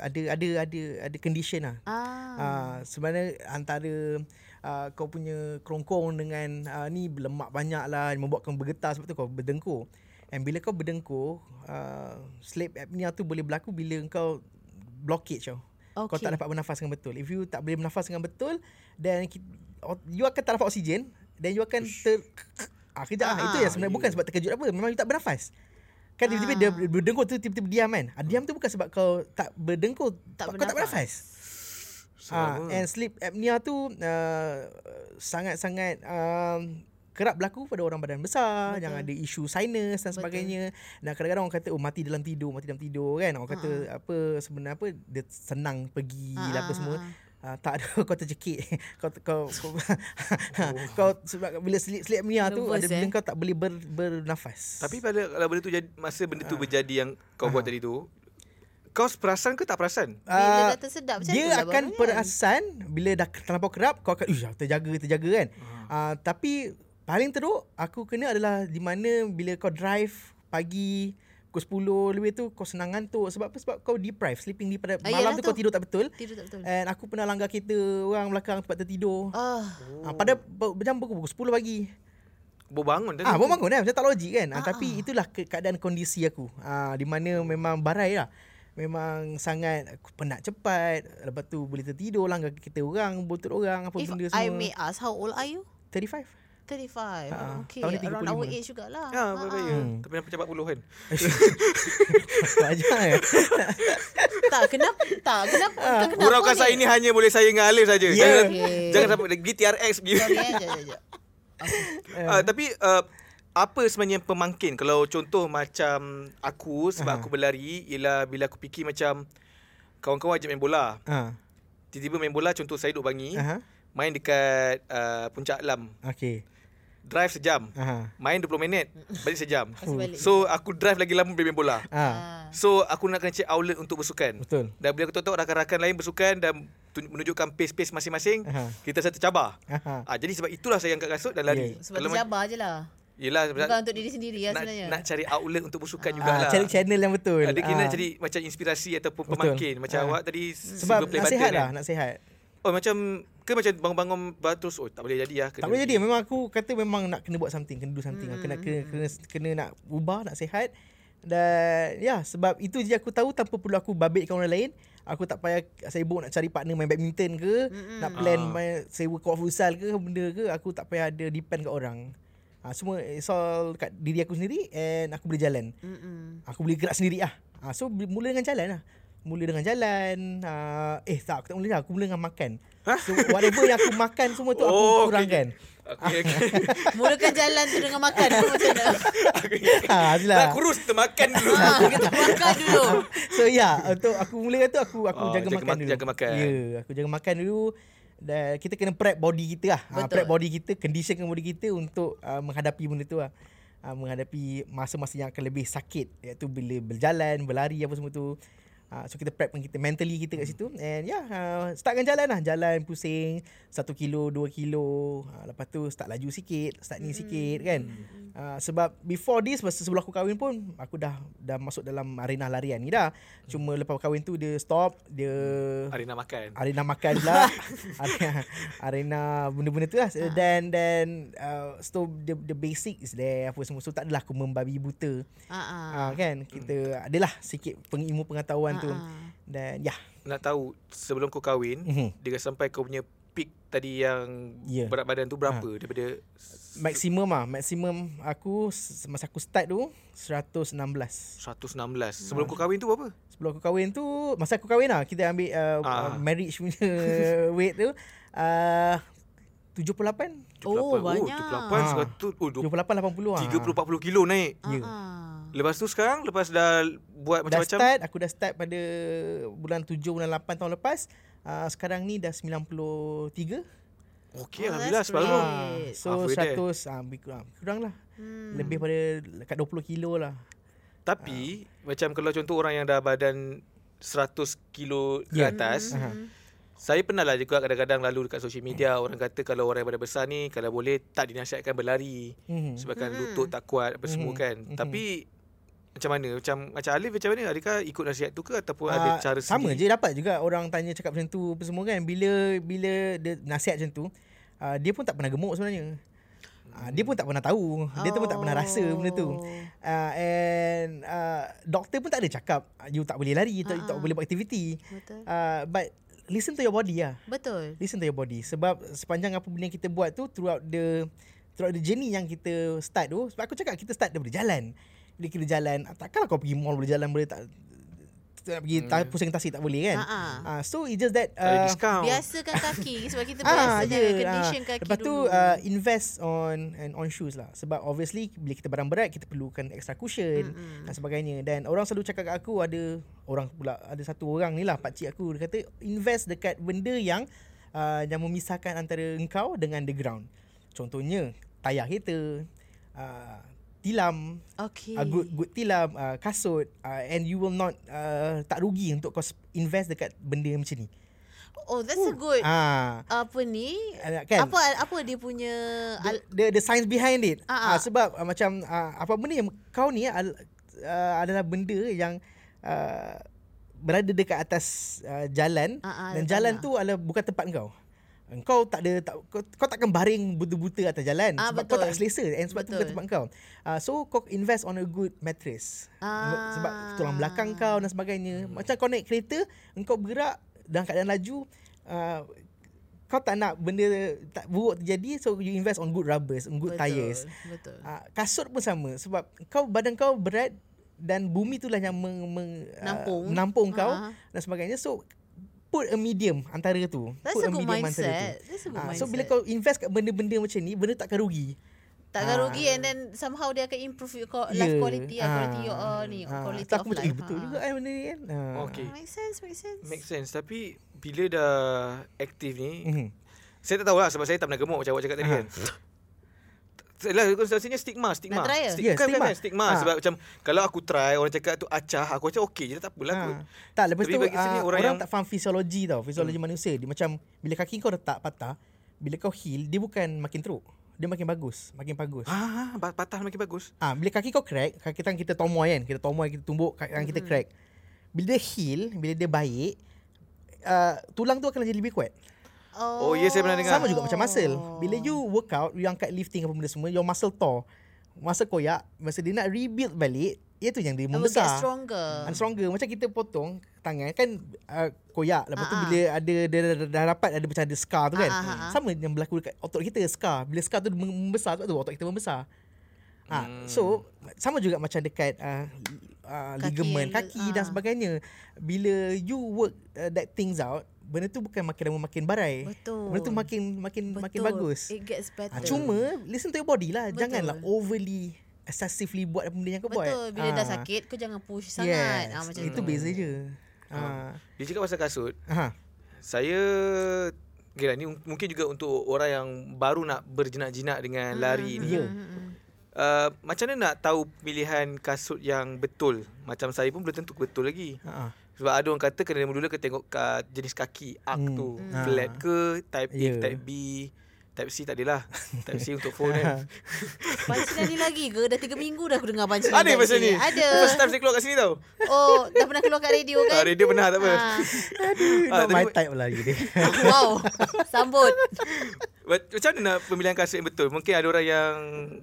ada ada ada ada condition lah. Ah. Ah, sebenarnya antara uh, kau punya kerongkong dengan uh, ni lemak banyak lah membuatkan bergetar sebab tu kau berdengkur. And bila kau berdengkur, uh, sleep apnea tu boleh berlaku bila kau blockage tau. Okay. Kau tak dapat bernafas dengan betul. If you tak boleh bernafas dengan betul, then you akan tak dapat oksigen, then you akan ter Ah, kejap ah, Ah, Itu yang sebenarnya bukan sebab terkejut apa. Memang you tak bernafas. Kan tiba-tiba dia Ah. berdengkur tu tiba-tiba diam kan. Ah, diam tu bukan sebab kau tak berdengkur. Tak kau tak bernafas. Ah, and sleep apnea tu uh, sangat-sangat um, kerap berlaku pada orang badan besar Betul. yang ada isu sinus dan Betul. sebagainya. Dan kadang-kadang orang kata oh mati dalam tidur, mati dalam tidur kan. Orang kata apa sebenarnya apa dia senang pergi Ah, lah apa ah, semua. ah. Uh, tak ada kau tercekik kau kau kau, kau sebab bila sleep sleep apnea tu ada bila eh? kau tak boleh ber, bernafas. Tapi pada kalau benda tu jadi masa benda tu berjadi yang kau Ah. buat tadi tu, kau perasan ke tak perasan? Bila Ah, dah tersedap macam dia tu akan kan? perasan bila dah terlampau kerap kau akan uish terjaga terjaga kan. Uh, tapi paling teruk aku kena adalah di mana bila kau drive pagi pukul 10 lebih tu kau senang ngantuk sebab apa sebab kau deprive sleeping deprive Ah, malam yelah tu kau tu. tidur tak betul Tidur tak betul. and aku pernah langgar kereta orang belakang tempat tertidur Ah, Ah, pada jam pukul 10 pagi. Baru bangun tadi. Ah, baru bangun kan macam tak logik kan. Ah, Ah, tapi ah. itulah ke- keadaan kondisi aku. Ah, di mana memang barai lah. Memang sangat aku penat cepat. Lepas tu boleh tertidur langgar kereta orang, botol orang, apa if benda I semua. may ask, how old are you? 35. 35. Ah, okay, tahun ni around 35. our age jugalah. Ya, Ah, berbahaya. ah. Hmm. Tapi nampak macam 40 kan. Wajar kan? Tak, kenapa? Tak, kenapa? Kenapa Gurau ni? kasar ini hanya boleh saya dengan Alif saja. Ya. Jangan Okay. jangan sampai pergi TRX pergi. Sorry eh, jap, jap, jap. Uh, tapi uh, apa sebenarnya pemangkin kalau contoh macam aku sebab Aha. aku berlari ialah bila aku fikir macam kawan-kawan ajak main bola. Ah, Tiba-tiba main bola contoh saya duduk Bangi, aha. main dekat uh, Puncak Alam. Okey. Drive sejam. Aha. Main 20 minit, balik sejam. Balik. So aku drive lagi lama main bola. Ah, Ah. So aku nak kena cek outlet untuk bersukan. betul. Dan bila aku tahu rakan-rakan lain bersukan dan menunjukkan pace-pace masing-masing, Aha. kita satu cabar. Aha. Ah, jadi sebab itulah saya angkat kasut dan lari. Yeah. Sebab Kalau tu ma- je lah. Yelah, Bukan untuk diri sendiri lah nak, sebenarnya. nak cari outlet untuk bersukan Ah, jugalah. Ah, cari channel yang betul. Ada kena Ah, jadi macam inspirasi ataupun Betul. pemangkin. Macam Ah. awak tadi sebab nak sihat kan. lah, nak sihat. Oh macam ke macam bangun-bangun baru terus oh tak boleh jadi lah. Tak boleh jadi memang aku kata memang nak kena buat something, kena do something. Hmm, kena, kena kena kena nak ubah, nak sihat. Dan ya sebab itu je aku tahu tanpa perlu aku babitkan orang lain. Aku tak payah sibuk nak cari partner main badminton ke, Mm-mm. nak plan Ah. main sewa court futsal ke benda ke, aku tak payah ada depend kat orang. Ha, semua it's all kat diri aku sendiri and aku boleh jalan. Mm-mm. Aku boleh gerak sendiri lah. Ha, so mula dengan jalan lah. Mula dengan jalan. Uh, eh tak, aku tak mula lah. Aku mula dengan makan. So whatever yang aku makan semua tu aku Oh, okay, kurangkan. Okay, okay. Mulakan jalan tu dengan makan tu macam mana? Ha, Nak kurus kita makan dulu. ha, kita makan dulu. So ya, yeah, untuk aku mula tu aku aku Oh, jaga, jaga makan mak- dulu. jaga makan. Ya, yeah, aku jaga makan dulu dan kita kena prep body kita lah. Ha, Betul. prep body kita, conditionkan body kita untuk uh, menghadapi benda tu lah. Uh, menghadapi masa-masa yang akan lebih sakit iaitu bila berjalan, berlari apa semua tu. Uh, so kita prepkan kita mentally kita kat situ. And yeah, uh, startkan jalan lah. Jalan pusing. 1 kilo 2 kilo. Uh, lepas tu start laju sikit start ni sikit kan? Uh, sebab before this masa sebelum aku kahwin pun aku dah dah masuk dalam arena larian ni dah. Cuma lepas kahwin tu dia stop dia Hari nak makan. arena makan pula. Arena, arena benda-benda tu lah. Dan dan uh, so the, the basic is there apa semua. So tak adalah aku membabi buta. Ha ah. uh, kan? Kita adalah sikit pengilmu pengetahuan tu Ah, ah. dan ya Nak tahu sebelum kau kahwin, Mhm. dia sampai kau punya peak tadi yang Ya. berat badan tu berapa Ha. daripada maksimum ah maksimum aku masa aku start tu 116 116. Sebelum kau kahwin tu berapa? sebelum aku kahwin tu masa aku kahwin lah kita ambil uh, uh, marriage punya weight tu uh, 78 Oh, 78. banyak. Oh, 78 Ah. seratus. Oh, 78 80 ah 30 40 kilo naik. Ya. Ah. Lepas tu sekarang lepas dah buat dah macam-macam start aku dah start pada bulan 7 bulan 8 tahun lepas uh, sekarang ni dah 93 Okey Oh, alhamdulillah great. Ah, so Halfway there. 100 ah, lebih kurang, kurang lah Hmm. lebih pada dekat 20 kilo lah Tapi macam kalau contoh orang yang dah badan 100 kilo ke Ya. atas, Aha. saya pernah lah juga kadang-kadang lalu dekat social media orang kata kalau orang yang badan besar ni kalau boleh tak dinasihatkan berlari Mhm. sebabkan Mhm. lutut tak kuat apa semua Mhm. kan. Mhm. Tapi macam mana? Macam macam Alif macam mana? Adakah ikut nasihat tu ke ataupun ada Ah, cara sama sendiri? je dapat juga orang tanya cakap macam tu apa semua kan bila bila dia nasihat macam tu uh, dia pun tak pernah gemuk sebenarnya uh, dia pun tak pernah tahu dia tu pun tak pernah rasa benda tu Oh. uh, and uh, doktor pun tak ada cakap "Ah, you tak boleh lari you tak, you tak boleh buat aktiviti Betul. uh, but listen to your body lah Betul. listen to your body sebab sepanjang apa benda yang kita buat tu throughout the throughout the journey yang kita start tu sebab aku cakap kita start daripada jalan. Bila kita jalan, ah, takkanlah kau pergi mall boleh jalan boleh tak tak nak pergi hmm. pusing tasik tak boleh kan. Ha-ha. Uh, so it's just that uh, discount. Biasakan kaki sebab kita Ah, biasa ya, jangan ah. condition kaki Lepas tu dulu. uh, invest on and on shoes lah. Sebab obviously bila kita barang berat kita perlukan extra cushion Mm-mm. dan sebagainya. Dan orang selalu cakap kat aku ada orang pula ada satu orang ni lah pak cik aku dia kata invest dekat benda yang uh, yang memisahkan antara engkau dengan the ground. Contohnya tayar kereta, uh, tilam, Okay. uh, good good tilam, uh, kasut uh, and you will not uh, tak rugi untuk kau invest dekat benda macam ni. Oh, that's a good. Ah, Apa ni? kan? Apa apa dia punya the, the, the science behind it. Ah, Ah, ah. uh, sebab uh, macam uh, apa benda yang kau ni al, uh, adalah benda yang uh, berada dekat atas uh, jalan Ah, ah, dan tanah. jalan tu adalah bukan tempat kau. Kau tak ada tak, kau, kau takkan baring buta-buta atas jalan Ah, sebab kau betul. tak selesa and sebab tu bukan Betul. tempat kau. Uh, so kau invest on a good mattress. Ah. Sebab tulang belakang kau dan sebagainya. Macam kau naik kereta, engkau bergerak dalam keadaan laju uh, kau tak nak benda tak buruk terjadi so you invest on good rubbers, on good Betul, tires. Betul. Uh, kasut pun sama sebab kau badan kau berat dan bumi itulah yang meng, meng, Nampung. Uh, menampung kau Ah. dan sebagainya. So put a medium antara tu. That's put a good medium antara mindset. That's a good Ah, mindset. so bila kau invest kat benda-benda macam ni, benda takkan rugi. Takkan Ah. rugi and then somehow dia akan improve your co- Ya. life quality ah. quality your Ah. uh, ni Ah, quality so of macam, life. eh, betul Ah. juga kan benda ni kan. Ah. Okay. Make sense, make sense. Make sense. Tapi bila dah aktif ni, Mhm. saya tak tahu lah sebab saya tak pernah gemuk macam awak cakap tadi kan. Lah konsepsinya stigma, stigma. Nak try? Stig- bukan, stigma. bukan, stigma. Ah. Sebab macam kalau aku try orang cakap tu acah, aku macam okey je tak apalah. Ha. Tak, lepas Tapi tu bagi uh, orang orang, yang- tak faham fisiologi tau. Fisiologi hmm. manusia. Dia macam bila kaki kau retak patah, bila kau heal, dia bukan makin teruk. Dia makin bagus, makin bagus. Ah, ah, patah makin bagus. Ah, bila kaki kau crack, kaki tangan kita tomoy kan, kita tomoy, kita tumbuk, tangan kita crack. Bila dia heal, bila dia baik, uh, tulang tu akan jadi lebih kuat. Oh, ya, saya pernah dengar. Sama juga macam muscle. Bila you work out, you angkat lifting apa benda semua, your muscle tore. Muscle koyak, masa dia nak rebuild balik, itu yang dia membesar. get stronger. And stronger Macam kita potong Tangan kan uh, Koyak Lepas tu Ah, ah. bila ada Dah, dah, dah, dah rapat Ada macam ada scar tu kan Ah, ah, ah. Sama yang berlaku Dekat otot kita Scar Bila scar tu membesar Sebab tu otot kita membesar Ah, So Sama juga macam dekat uh, uh, Kaki Ligament yang- Kaki dan ah. sebagainya Bila you work uh, That things out Benda tu bukan makin lama makin barai Betul. Benda tu makin Makin Betul. makin bagus It gets better. Ah, Cuma Listen to your body lah Betul. Janganlah overly Excessively buat benda yang kau buat Betul. Bila dah Ah. sakit kau jangan push sangat. Yes, Ah macam itu tu. beza je. Ha. Dia cakap pasal kasut. Ha. Saya Gila ni mungkin juga untuk orang yang baru nak berjinak-jinak dengan lari ni. Ya. Hmm, Uh, macam mana nak tahu pilihan kasut yang betul? Macam saya pun belum tentu betul lagi. Ha. Sebab ada orang kata kena mula kena tengok ka, jenis kaki arc Hmm. tu. Hmm. Flat ke, type A, Ya. type B, type C tak adalah. type C untuk phone kan. Pancilan ni lagi ke? Dah 3 minggu dah aku dengar pancilan. Ada pasal sini. ni. Ada. First time saya keluar kat sini tau. Oh, dah pernah keluar kat radio Ah, kan? radio pernah tak apa. Ah. Not my type lah gitu. wow. Sambut. But, macam mana nak pemilihan kasut yang betul? Mungkin ada orang yang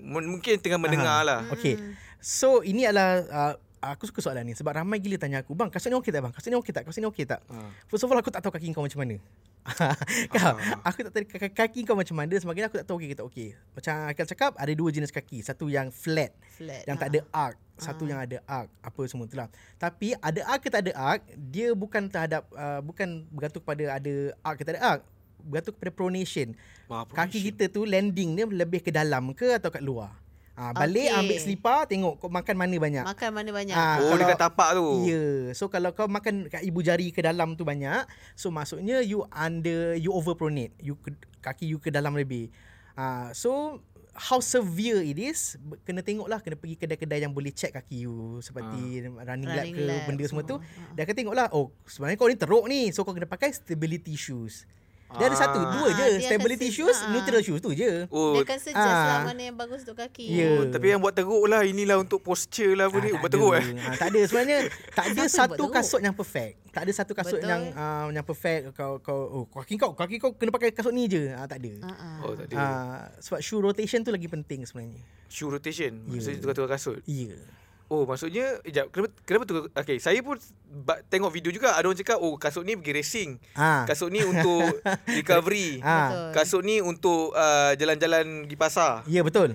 mungkin tengah mendengar lah. Okay. So ini adalah uh, aku suka soalan ni sebab ramai gila tanya aku, "Bang, kasut ni okey tak bang? Kasut ni okey tak? Kasut ni okey tak?" Ha. First of all aku tak tahu kaki kau macam mana. kau, aku tak tahu kaki, kaki kau macam mana sebagainya aku tak tahu okey ke tak okey. Macam Akal cakap ada dua jenis kaki. Satu yang flat, Flat. yang tak ada arc, satu yang ada arc, apa semua tu lah. Tapi ada arc ke tak ada arc, dia bukan terhadap uh, bukan bergantung kepada ada arc ke tak ada arc. Bergantung kepada pronation. Wah, Kaki kita tu landing dia lebih ke dalam ke atau kat luar. Ha, balik Okey. ambil selipar tengok kau makan mana banyak. Makan mana banyak. Ah, Oh, kalau- dekat tapak tu. Ya. So kalau kau makan kat ibu jari ke dalam tu banyak, so maksudnya you under you overpronate. You ke, kaki you ke dalam lebih. Ah, so how severe it is kena tengoklah kena pergi kedai-kedai yang boleh check kaki you seperti running, lab ke lab benda semua tu. semua. Dia akan tengoklah oh sebenarnya kau ni teruk ni. So kau kena pakai stability shoes. Dia ada satu, dua Ah, je. Stability shoes, ah. neutral shoes tu je. Oh, Dia akan suggest lah Ah. mana yang bagus untuk kaki. Ya. oh, tapi yang buat teruk lah inilah untuk posture lah apa ni. tak Buat teruk eh. Ah, tak ada sebenarnya tak ada Siapa satu kasut yang perfect. Tak ada satu kasut Betul. yang uh, yang perfect kau kau oh, kaki kau kaki kau kena pakai kasut ni je. Ah tak ada. Ah, ah. Oh, tak ada. Ah sebab shoe rotation tu lagi penting sebenarnya. Shoe rotation. Ya. Maksudnya tukar-tukar kasut. Ya. Oh maksudnya Sekejap Kenapa, kenapa tu Okay saya pun ba- Tengok video juga Ada orang cakap Oh kasut ni pergi racing Ah. Kasut ni untuk Recovery Ah. Betul. Kasut ni untuk uh, Jalan-jalan Pergi pasar Ya betul.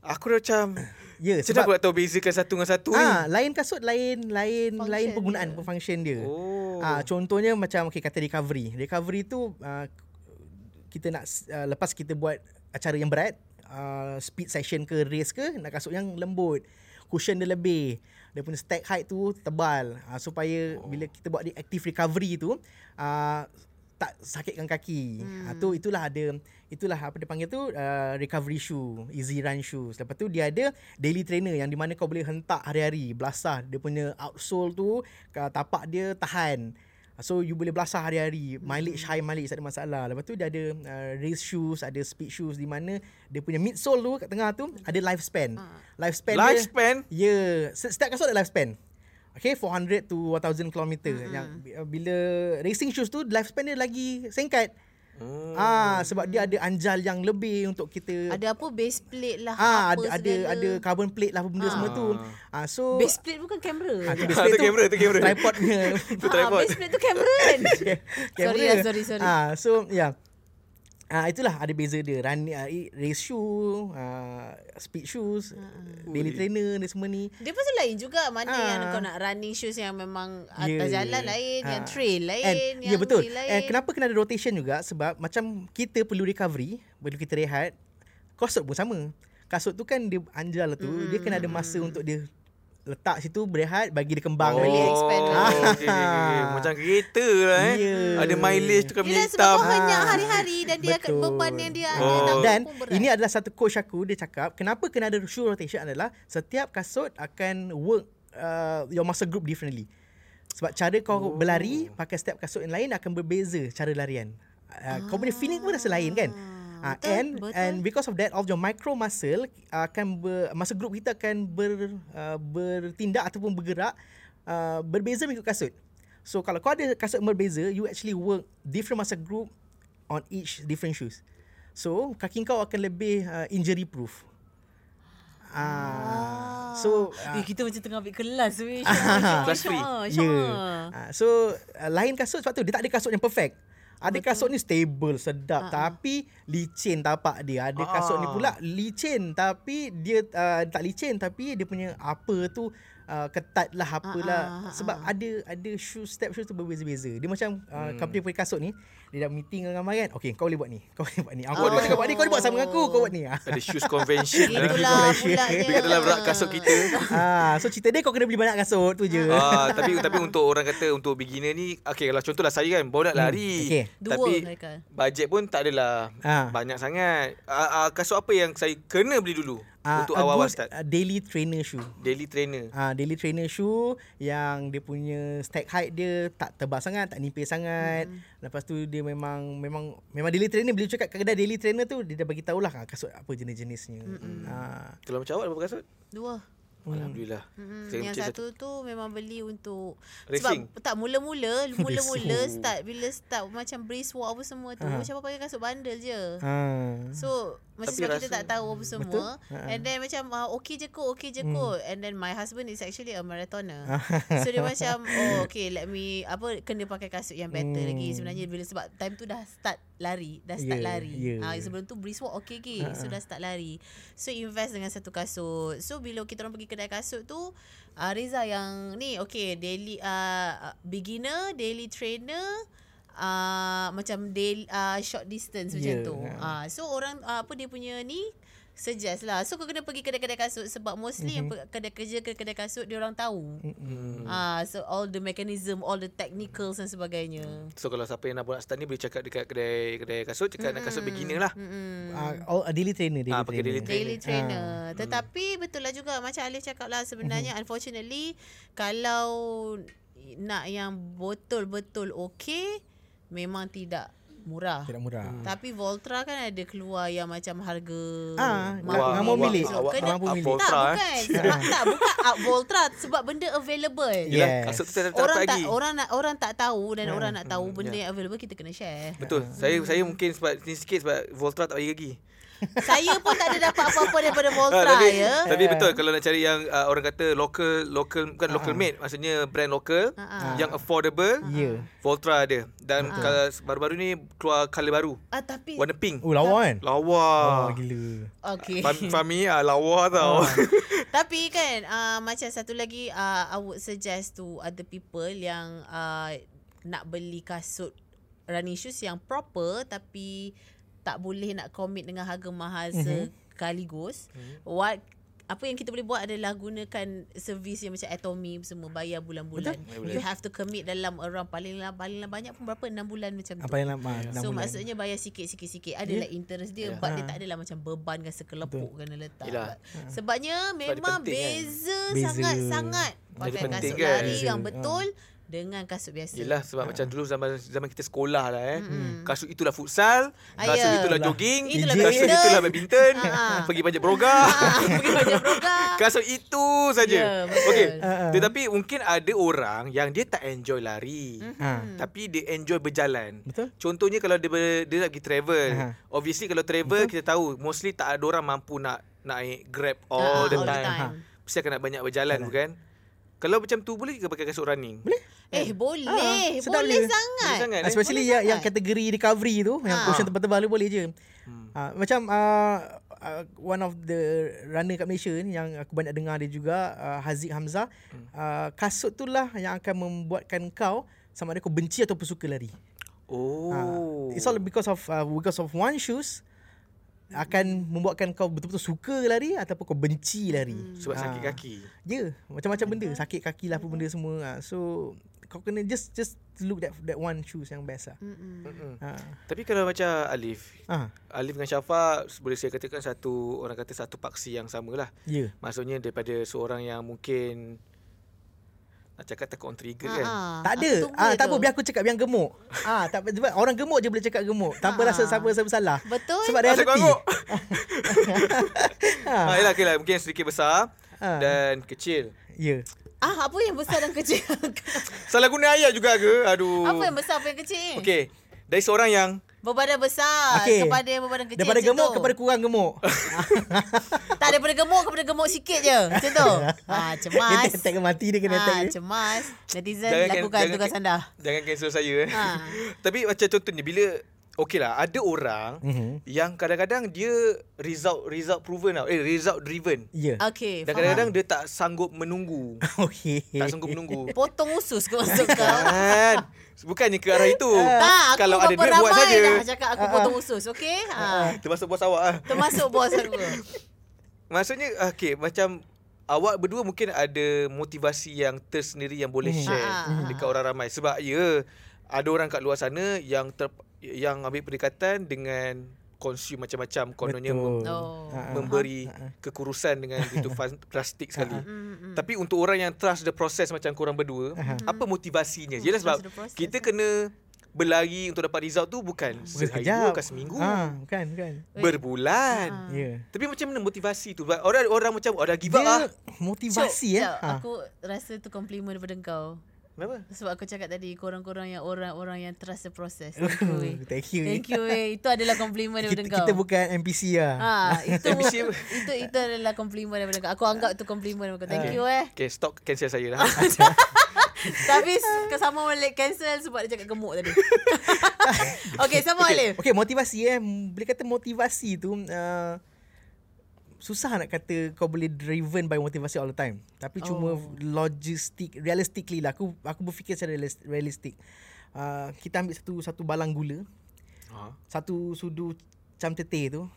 Aku dah macam Ya Macam sebab aku nak tahu Bezakan satu dengan satu ah ni lain kasut lain lain Function lain penggunaan dia. function dia. Oh Ah contohnya macam okay, kata recovery. Recovery tu uh, kita nak uh, lepas kita buat acara yang berat, uh, speed session ke race ke nak kasut yang lembut. Cushion dia lebih. Dia punya stack height tu tebal uh, supaya oh. bila kita buat di active recovery tu uh, tak sakitkan kaki. Hmm. Uh, tu itulah ada itulah apa dia panggil tu uh, recovery shoe, easy run shoes. Lepas tu dia ada daily trainer yang di mana kau boleh hentak hari-hari, belasah dia punya outsole tu uh, tapak dia tahan. So you boleh belasah hari-hari. Mileage high mileage Tak ada masalah. Lepas tu dia ada uh, Race shoes Ada speed shoes Di mana Dia punya midsole tu Kat tengah tu Ada lifespan. Lifespan, Lifespan dia Ya. Yeah. Setiap kasut ada lifespan. Okay 400 to 1000 km mm-hmm. Yang uh, bila Racing shoes tu Lifespan dia lagi Singkat hmm. Ah sebab dia ada anjal yang lebih untuk kita Ada apa base plate lah ah apa ada ada segala. ada carbon plate lah benda Ah. semua tu. Ah so Base plate bukan kamera. ah, tu Ah, base tu plate tu, kamera, tu kamera. Tripodnya. Tu Ah, tripod. base plate tu kamera kan. sorry lah, sorry, sorry. Ah so ya. Yeah. Ah itulah ada beza dia. Run uh, race shoe, uh, speed shoes, daily trainer ni semua ni. Dia pun lain juga Mana Ah. yang kau nak running shoes Yang memang Atas Ya. jalan lain Yang Ah. trail lain And, yang ya betul. lain. And kenapa kena ada rotation juga sebab macam kita perlu recovery, perlu kita rehat. Kasut pun sama. Kasut tu kan dia anjal tu, mm. dia kena ada masa untuk dia letak situ berehat bagi dia kembang Oh, Boleh expand okay, okay, okay. Macam kereta lah eh. Ya. Ada mileage tu kan sebab hitam. kau hanyak hari-hari Dan dia akan Betul. beban yang dia ada Oh. tanggung Dan ini adalah satu coach aku dia cakap kenapa kena ada shoe rotation adalah setiap kasut akan work uh, your muscle group differently. Sebab cara kau oh. berlari pakai setiap kasut yang lain akan berbeza cara larian. Uh, kau punya feeling pun rasa lain kan? Uh, betul, and betul. and because of that all your micro muscle akan ber, muscle group kita akan ber, uh, bertindak ataupun bergerak uh, berbeza mengikut kasut. So kalau kau ada kasut berbeza, you actually work different muscle group on each different shoes. So kaki kau akan lebih uh, injury proof. Ah, so Eh, kita macam tengah ambil kelas weh. Kelas free. Yeah. Uh, so uh, lain kasut sebab tu dia tak ada kasut yang perfect. Ada Betul. kasut ni stable, sedap uh-huh. tapi licin tapak dia. Ada kasut ni pula licin tapi dia uh, tak licin tapi dia punya apa tu uh, ketat lah apalah Ah, ah, ah, sebab ada ada shoe step shoes tu berbeza-beza. Dia macam uh, company punya kasut ni dia dah meeting dengan ramai kan. Okay kau boleh buat ni. Kau boleh buat ni. Aku oh. kau buat ni, kau boleh buat sama dengan aku. Kau buat ni. Ada shoes convention lah. Itulah Malaysia. pulanya. Dekat dalam rak kasut kita. ah, so cerita dia kau kena beli banyak kasut tu je. Ah, tapi tapi untuk orang kata untuk beginner ni okay kalau contohlah saya kan baru nak lari. okay. Dua, Tapi Haikal. bajet pun tak adalah Ah. banyak sangat. Ah, ah, kasut apa yang saya kena beli dulu Ah, untuk awal-awal good, start? uh, daily trainer shoe. Daily trainer. Ah, daily trainer shoe yang dia punya stack height dia tak tebal sangat, tak nipis sangat. Hmm. Lepas tu dia memang memang memang daily trainer bila cakap kedai daily trainer tu dia dah bagi tahulah ah, kasut apa jenis-jenisnya. Hmm. Ah, Kalau macam awak ada berapa kasut? Dua. Alhamdulillah. Hmm, Saya yang satu tu memang beli untuk Racing? sebab tak mula-mula mula-mula start bila start macam brisk walk apa semua tu Ah. macam apa pakai kasut bandel je. ah. So macam Tapi sebab kita rasa- tak tahu apa semua Betul. Ha-ha. And then macam uh, Okay je kot Okay je Hmm. kot And then my husband is actually a marathoner Ah. So dia macam Oh okay let me Apa Kena pakai kasut yang better Hmm. lagi Sebenarnya bila sebab Time tu dah start lari Dah start Yeah, lari yeah. Ah, Sebelum tu brisk walk okay ke So dah start lari So invest dengan satu kasut So bila kita orang pergi kedai kasut tu uh, Reza yang ni Okay daily uh, Beginner Daily trainer uh, macam daily uh, short distance macam Yeah, tu. Ah so orang uh, apa dia punya ni suggest lah. So kau kena pergi kedai-kedai kasut sebab mostly mm-hmm. yang pe- kedai kerja kedai kasut dia orang tahu. Mm-mm. Ah so all the mechanism, all the technicals dan sebagainya. So kalau siapa yang nak buat start ni boleh cakap dekat kedai kedai kasut cakap nak kasut beginner lah. Hmm. Ah, all, a daily trainer daily Ah, pakai trainer. daily trainer. Daily trainer. Tetapi betul lah juga macam Alif cakap lah sebenarnya unfortunately kalau nak yang betul-betul okay memang tidak murah. Tidak murah. Tapi Voltra kan ada keluar yang macam harga Ah. Ramai milik. So, kena, Ramai milik. tak eh. bukan sebab tak bukan up Voltra sebab benda available. Yeah. Yelah, Yes. tak, tak Orang tak orang nak orang tak tahu dan Ya. orang nak tahu Hmm, benda yang available kita kena share. Betul. Saya saya mungkin sebab ni sikit sebab Voltra tak bagi lagi. Saya pun tak ada dapat apa-apa daripada Ah, Voltra tapi, ya. tapi betul kalau nak cari yang uh, orang kata local local bukan local made maksudnya brand local Ah, ah. yang affordable Ya. Voltra ada dan kalau baru-baru ni keluar colour baru Ah tapi warna pink Oh lawa kan? lawa Oh gila. okey. Fahmi, Fahmi ah, lawa tau Tapi kan uh, macam satu lagi uh, I would suggest to other people yang uh, nak beli kasut running shoes yang proper tapi tak boleh nak commit dengan harga mahal mm-hmm. sekaligus. Mm-hmm. What apa yang kita boleh buat adalah gunakan servis yang macam Atomy semua bayar bulan-bulan. Betul. You have to commit dalam around paling lah paling lah banyak pun berapa 6 bulan macam tu. Apa yang lama? enam So bulan. maksudnya bayar sikit-sikit-sikit Adalah yeah. interest dia But dia tak adalah macam beban Dengan sekelepuk kena letak Yelah. But Sebabnya memang penting kan? beza Beza. Sangat-sangat Pakai kasut kan? lari Beza. yang betul Dengan kasut biasa Yelah sebab macam dulu zaman zaman kita sekolah lah eh. Kasut itulah futsal, Ah, kasut ya. itulah Lah. jogging, Itulah kasut badminton. itulah badminton, Ah. pergi panjat broga. Pergi baca program Kasut itu saja. Ya, betul. Okey. Ah. Tetapi mungkin ada orang yang dia tak enjoy lari. Ha. Tapi dia enjoy berjalan. Betul? Contohnya kalau dia ber, dia nak pergi travel. Aha. Obviously kalau travel kita tahu mostly tak ada orang mampu nak naik Grab all, Ah, the, all the time. time. Mesti akan nak banyak berjalan bukan? Kalau macam tu boleh ke pakai kasut running? Boleh. Eh boleh Ah, sedap Boleh dia. sangat Boleh sangat. eh? Especially Boleh yang, yang sangat. kategori recovery tu Yang Ha. cushion tebal-tebal tu boleh je Hmm. ha, Macam uh, uh, One of the runner kat Malaysia ni Yang aku banyak dengar dia juga uh, Haziq Hamzah Hmm. uh, Kasut tu lah yang akan membuatkan kau Sama ada kau benci ataupun suka lari Oh. uh, It's all because of uh, Because of one shoes akan membuatkan kau betul-betul suka lari ataupun kau benci lari. Sebab Ah. sakit kaki. Ya, macam-macam benda, sakit kaki lah apa benda semua. Ah, So kau kena just just look that that one shoes yang best lah. Mm-mm. Mm-mm. Ha. Tapi kalau macam Alif, Ah, Alif dengan Syafa boleh saya katakan satu orang kata satu paksi yang sama lah. ya. Maksudnya daripada seorang yang mungkin nak cakap takut on trigger kan. Ah, Tak aku ada. Ah, tak apa biar aku cakap yang gemuk. ah, tak apa sebab orang gemuk je boleh cakap gemuk tanpa Ah. rasa siapa siapa salah. Betul. Sebab reality. kau ha. Ha, yelah, okay lah. Mungkin sedikit besar Ah. dan kecil. Ya. Ah, apa yang besar dan kecil? Salah guna ayat juga ke? Aduh. apa yang besar, apa yang kecil? Okey. Dari seorang yang Berbadan besar Okey. kepada berbadan kecil. Daripada gemuk tu. kepada kurang gemuk. Tak daripada gemuk kepada gemuk sikit je. Macam tu. Ah, cemas. Dia tag mati dia kena Ah, tag. dia. cemas. Netizen Jangan lakukan jangan tugas anda. jangan cancel saya eh. Ha. Tapi macam contohnya bila okey lah ada orang Mhm. yang kadang-kadang dia result result proven tau. Eh result driven. Ya. Okey, Dan faham. kadang-kadang dia tak sanggup menunggu. Okey. tak sanggup menunggu. Potong usus ke maksud kau? Kan? Bukannya ke arah itu. tak, aku Kalau ada duit buat saja. dah cakap aku potong usus, okey? Ha. Termasuk bos awak ah. Termasuk bos aku. Maksudnya okey macam awak berdua mungkin ada motivasi yang tersendiri yang boleh Mhm. share ah, dekat orang ramai sebab ya ada orang kat luar sana yang ter, yang ambil pendekatan dengan consume macam-macam kononnya mem, Oh. Ha, ha. memberi Ha, ha. kekurusan dengan itu plastik sekali. Mm. Tapi untuk orang yang trust the process macam korang berdua, apa motivasinya? Hmm, Yelah sebab kita eh. kena berlari untuk dapat result tu bukan sehari dua, bukan seminggu, Ah, bukan, bukan. berbulan. Ah. Ya. Tapi macam mana motivasi tu? Orang orang macam oh dah give up ah. Dia motivasi Syok, ya. sekejap, Aku rasa tu compliment daripada kau. Kenapa? Sebab aku cakap tadi korang-korang yang orang-orang yang trust the process. Thank you. Thank you. Thank you. Itu adalah compliment Kita, daripada kau. kita bukan NPC lah. Ha, itu NPC apa? itu itu adalah compliment daripada kau. Aku anggap tu compliment daripada kau. Thank you eh. Okay, stop cancel saya dah. Tapi sama balik cancel sebab dia cakap gemuk tadi. okay, sama Alif. Okay, motivasi eh. Boleh kata motivasi tu uh, susah nak kata kau boleh driven by motivasi all the time. Tapi cuma Oh. logistik, realistically lah. Aku aku berfikir secara realis- realistik. Uh, kita ambil satu satu balang gula, ha. satu sudu cam teteh tu,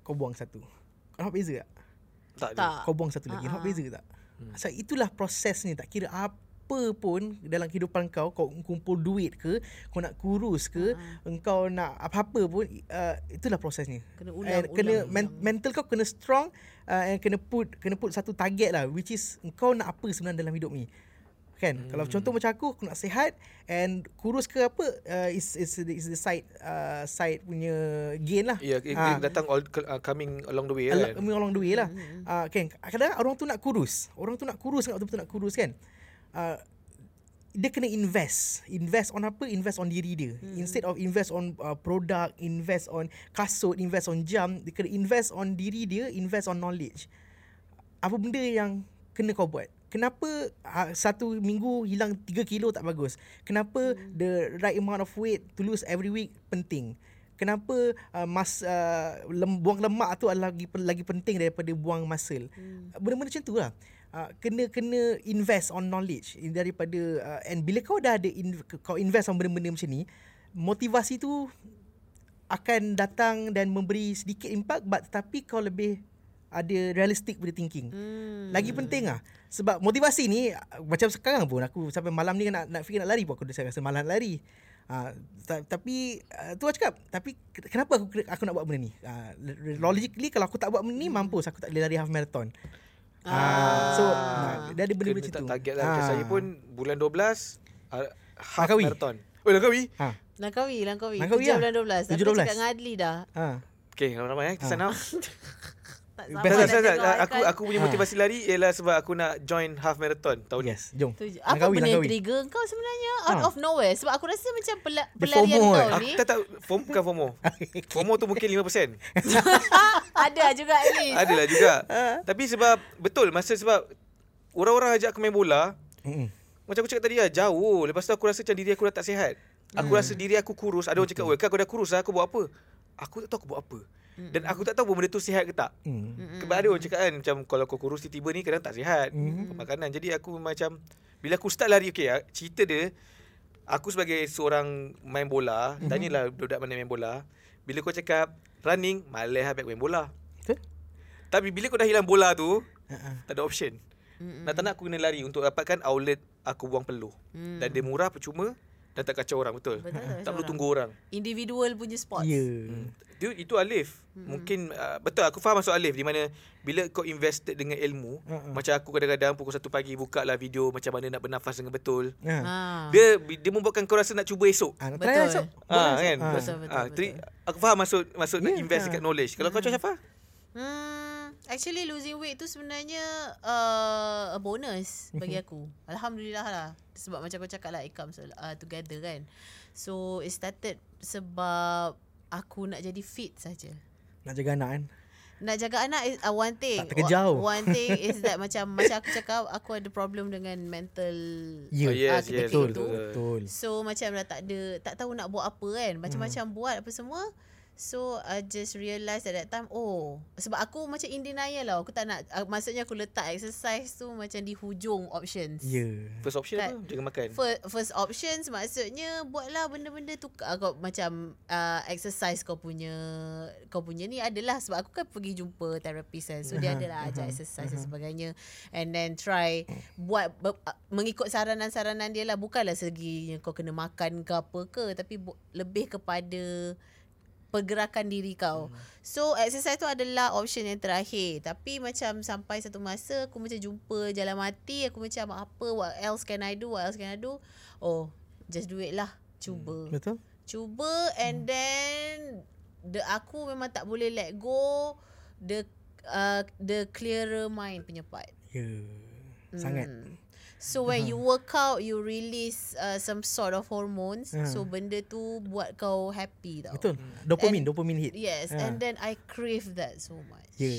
kau buang satu. Kau nampak beza tak? Tak. Kau buang satu lagi. Ah, Nampak ah. beza tak? So, itulah proses ni. Tak kira apa pun dalam kehidupan kau, kau kumpul duit ke, kau nak kurus ke, engkau nak apa-apa pun, uh, itulah prosesnya. Kena And ulang, kena ulang, men- ulang. mental kau kena strong uh, and kena put kena put satu target lah which is engkau nak apa sebenarnya dalam hidup ni. Kan? Hmm. Kalau contoh macam aku aku nak sihat and kurus ke apa uh, is is is the side uh, side punya gain lah. Ya, yeah, Ah. datang all, uh, coming along the way Al- kan. Along, along the way lah. Uh, kan kadang orang tu nak kurus. Orang tu nak kurus kan betul-betul nak kurus kan. Uh, dia kena invest. Invest on apa? Invest on diri dia. Hmm. Instead of invest on uh, product, invest on kasut, invest on jam, dia kena invest on diri dia, invest on knowledge. Apa benda yang kena kau buat? Kenapa uh, satu minggu hilang 3 kilo tak bagus? Kenapa hmm. the right amount of weight to lose every week penting? Kenapa uh, mas uh, lem, buang lemak tu adalah lagi lagi penting daripada buang muscle? Hmm. Benda-benda macam tu lah. Uh, kena kena invest on knowledge daripada uh, and bila kau dah ada in, kau invest on benda-benda macam ni motivasi tu akan datang dan memberi sedikit impact but tapi kau lebih ada realistic punya thinking. Hmm. Lagi penting ah sebab motivasi ni macam sekarang pun aku sampai malam ni nak nak fikir nak lari pun aku dah rasa malam lari. Uh, tapi uh, tu aku cakap tapi kenapa aku aku nak buat benda ni? Uh, logically kalau aku tak buat benda ni mampus aku tak boleh lari half marathon. Ah. So nah, dia ada benda macam tu. target lah. Ah. Saya pun bulan 12 uh, half Langkawi. marathon. Oh, Langkawi? Ha. Langkawi, Langkawi. Langkawi Kerja lah. bulan 12. Aku 17. dah cakap dengan Adli dah. Ha. Okay, ramai-ramai eh. Kita Ah. Tak Best sabar Tak, tak, tak, tak. Aku Aikan. aku punya Ha. motivasi lari ialah sebab aku nak join half marathon tahun ni. Yes, jom. Tu je. Apa Langkawi, benda Langkawi. trigger kau sebenarnya out Ha. of nowhere? Sebab aku rasa macam pela- pelarian FOMO kau kan? Aku ni. tak tahu FOMO bukan FOMO. FOMO tu mungkin 5%. Ada juga ni. Adalah juga. Tapi sebab betul masa sebab orang-orang ajak aku main bola, Mm-mm. macam aku cakap tadi lah, jauh. Lepas tu aku rasa macam diri aku dah tak sihat. Aku rasa diri aku kurus. Ada orang cakap, "Weh, kan aku dah kurus lah, aku buat apa?" Aku tak tahu aku buat apa. Dan aku tak tahu pun benda tu sihat ke tak. Mm. Sebab ada orang cakap kan macam kalau kau kurus tiba-tiba ni kadang tak sihat. Mhm. Makanan. Jadi aku macam bila aku start lari okey ah, cerita dia aku sebagai seorang main bola, Mhm. tanyalah budak mana main bola. Bila kau cakap running, malas habis main bola. Betul? Tapi bila kau dah hilang bola tu, Ha-ha. tak ada option. Nak tak nak aku kena lari untuk dapatkan outlet aku buang peluh. Hmm. Dan dia murah percuma dan tak kacau orang betul. Betul, tak perlu orang. tunggu orang. Individual punya sports. Ya. Hmm. Dia itu alif. Mungkin uh, betul aku faham maksud alif di mana bila kau invested dengan ilmu, Ha-ha. macam aku kadang-kadang pukul 1 pagi buka lah video macam mana nak bernafas dengan betul. Ha. Ha. Dia dia membuatkan kau rasa nak cuba esok. Nak Betul. try lah, Sok. Ah kan. Ah. Betul, betul, Ah, betul. aku faham maksud maksud nak Ya, invest ah. dekat knowledge. Kalau kau macam apa? Hmm, actually losing weight tu sebenarnya uh, a bonus bagi Mhm. aku. Alhamdulillah lah. Sebab macam kau cakap lah it comes uh, together kan. So it started sebab aku nak jadi fit saja. Nak jaga anak kan. Nak jaga anak is uh, one thing. Tak terkejar. Wa- One thing is that macam macam aku cakap aku ada problem dengan mental. Ya. Oh, yes, Ah, yes, Betul. Betul. So macam dah tak ada tak tahu nak buat apa kan. Macam-macam Hmm. buat apa semua. So I just realise at that time oh sebab aku macam in denial lah. Aku tak nak uh, maksudnya aku letak exercise tu macam di hujung options. Ya. First option Kan. apa? Jaga makan. First, first options maksudnya buatlah benda-benda tu uh, kau macam uh, exercise kau punya kau punya ni adalah sebab aku kan pergi jumpa therapist kan. So dia adalah ajar exercise dan sebagainya and then try buat ber, uh, mengikut saranan-saranan dia lah bukanlah segi kau kena makan ke apa ke tapi bu- lebih kepada pergerakan diri kau. So exercise tu adalah option yang terakhir. Tapi macam sampai satu masa aku macam jumpa jalan mati, aku macam apa what else can I do? What else can I do? Oh, just do it lah. Cuba. Betul? Cuba and then the aku memang tak boleh let go the uh, the clearer mind punya part. Ya. Sangat. Hmm. So when you work out, you release uh, some sort of hormones. Ha. So benda tu buat kau happy tau. Betul. Dopamine, dopamine hit. Yes, Ha. and then I crave that so much. Ya.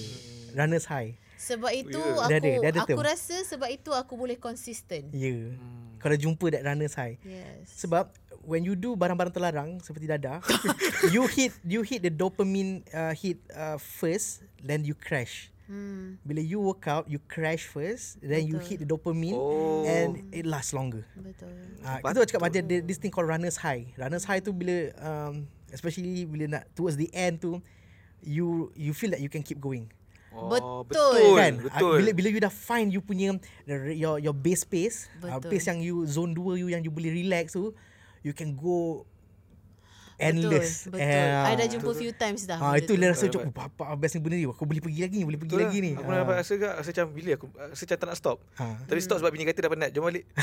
Runners high. Sebab itu ya. aku Dia ada, dia ada aku term. rasa sebab itu aku boleh consistent. Ya. Kau dah jumpa that runners high. Yes. Sebab when you do barang-barang terlarang seperti dada, you hit you hit the dopamine uh, hit uh, first, then you crash. Hmm, Bila you work out, you crash first, then you Betul. hit the dopamine Oh. and it lasts longer. betul. Ah, uh, itu cakap macam ada this thing called runners high. Runners high tu bila um, especially bila nak towards the end tu you you feel that you can keep going. Oh, Betul. betul. kan? Ah, Betul. Bila bila you dah find you punya the- your your base pace, uh, Betul. pace yang you zone 2 you yang you boleh relax tu, you can go endless. Betul. betul. Eh, I dah jumpa few times dah. Ah benda itu tu. dia rasa Betul, macam oh, apa best benda ni. Aku boleh pergi lagi ni, boleh pergi Betul lagi lah. ni. Aku nak rasa agak rasa macam bila aku rasa macam tak nak stop. Ha. Tapi stop sebab bini kata dah penat. Jom balik.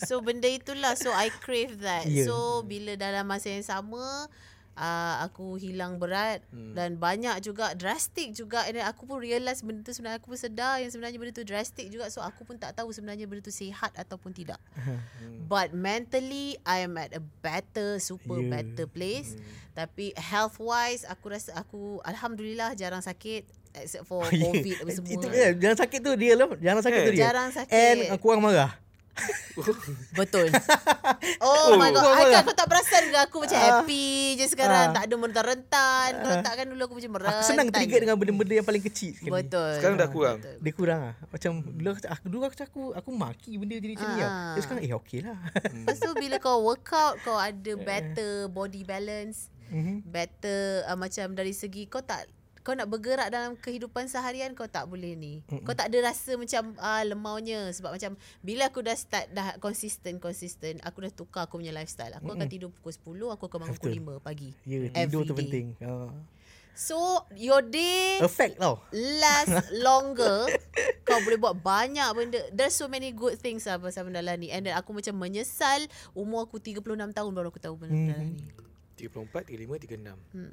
So benda itulah So I crave that Ya. So bila dalam masa yang sama uh, aku hilang berat Hmm. dan banyak juga drastic juga and then aku pun realise benda tu sebenarnya aku pun sedar yang sebenarnya benda tu drastic juga so aku pun tak tahu sebenarnya benda tu sihat ataupun tidak. Hmm. But mentally I am at a better super Yeah. better place. Hmm. Tapi health wise aku rasa aku alhamdulillah jarang sakit except for Yeah. covid apa semua. Itu yeah, jangan sakit tu dia lah. Jangan sakit Eh. tu dia. Jarang sakit. And uh, kurang marah. Betul. Oh, my god. Wah. kan kau tak perasan ke aku macam Ah. happy je sekarang. Ah. Tak ada merentan-rentan. Kalau tak kan dulu aku macam merentan. Aku senang trigger dengan benda-benda yang paling kecil sekali. Betul. Sekarang dah kurang. Betul. Dia kurang ah. Macam dulu aku aku dulu aku aku, aku maki benda jadi macam ni. Ah. lah. Dia sekarang eh okey lah. Lepas tu bila kau workout kau ada better body balance, Mhm. better uh, macam dari segi kau tak kau nak bergerak dalam kehidupan seharian kau tak boleh ni. Mm-mm. Kau tak ada rasa macam uh, lemaunya sebab macam bila aku dah start dah konsisten konsisten aku dah tukar aku punya lifestyle. Aku akan tidur pukul 10, aku akan bangun pukul 5 pagi. Ya, Every tidur tu day. penting. Ah. So your day Effect tau. last longer kau boleh buat banyak benda there's so many good things lah pasal benda lah ni and then aku macam menyesal umur aku 36 tahun baru aku tahu benda Mhm. lah ni 34, 35, 36. Hmm.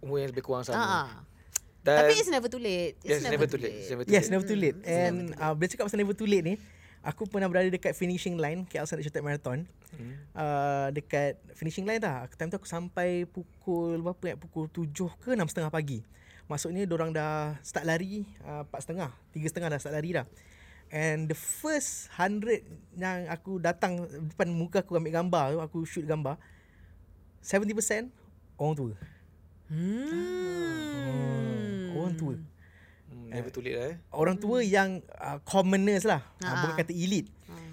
Umur yang lebih kurang sama. ah. Dan tapi it's never too late yes, never too late. It's never too Yes, late. never too late. Mm, And uh, bila cakap pasal never too late ni, aku pernah berada dekat finishing line KL Standard Chartered Marathon. Hmm. Uh, dekat finishing line dah. Time tu aku sampai pukul berapa ingat pukul 7 ke 6.30 pagi. Maksudnya orang dah start lari uh, 4.30, 3.30 dah start lari dah. And the first 100 yang aku datang depan muka aku ambil gambar tu, aku shoot gambar. 70% orang tua. Hmm. Orang tua. Hmm, never too late lah eh. Orang tua yang uh, commoners lah. Ah. Uh, bukan kata elite.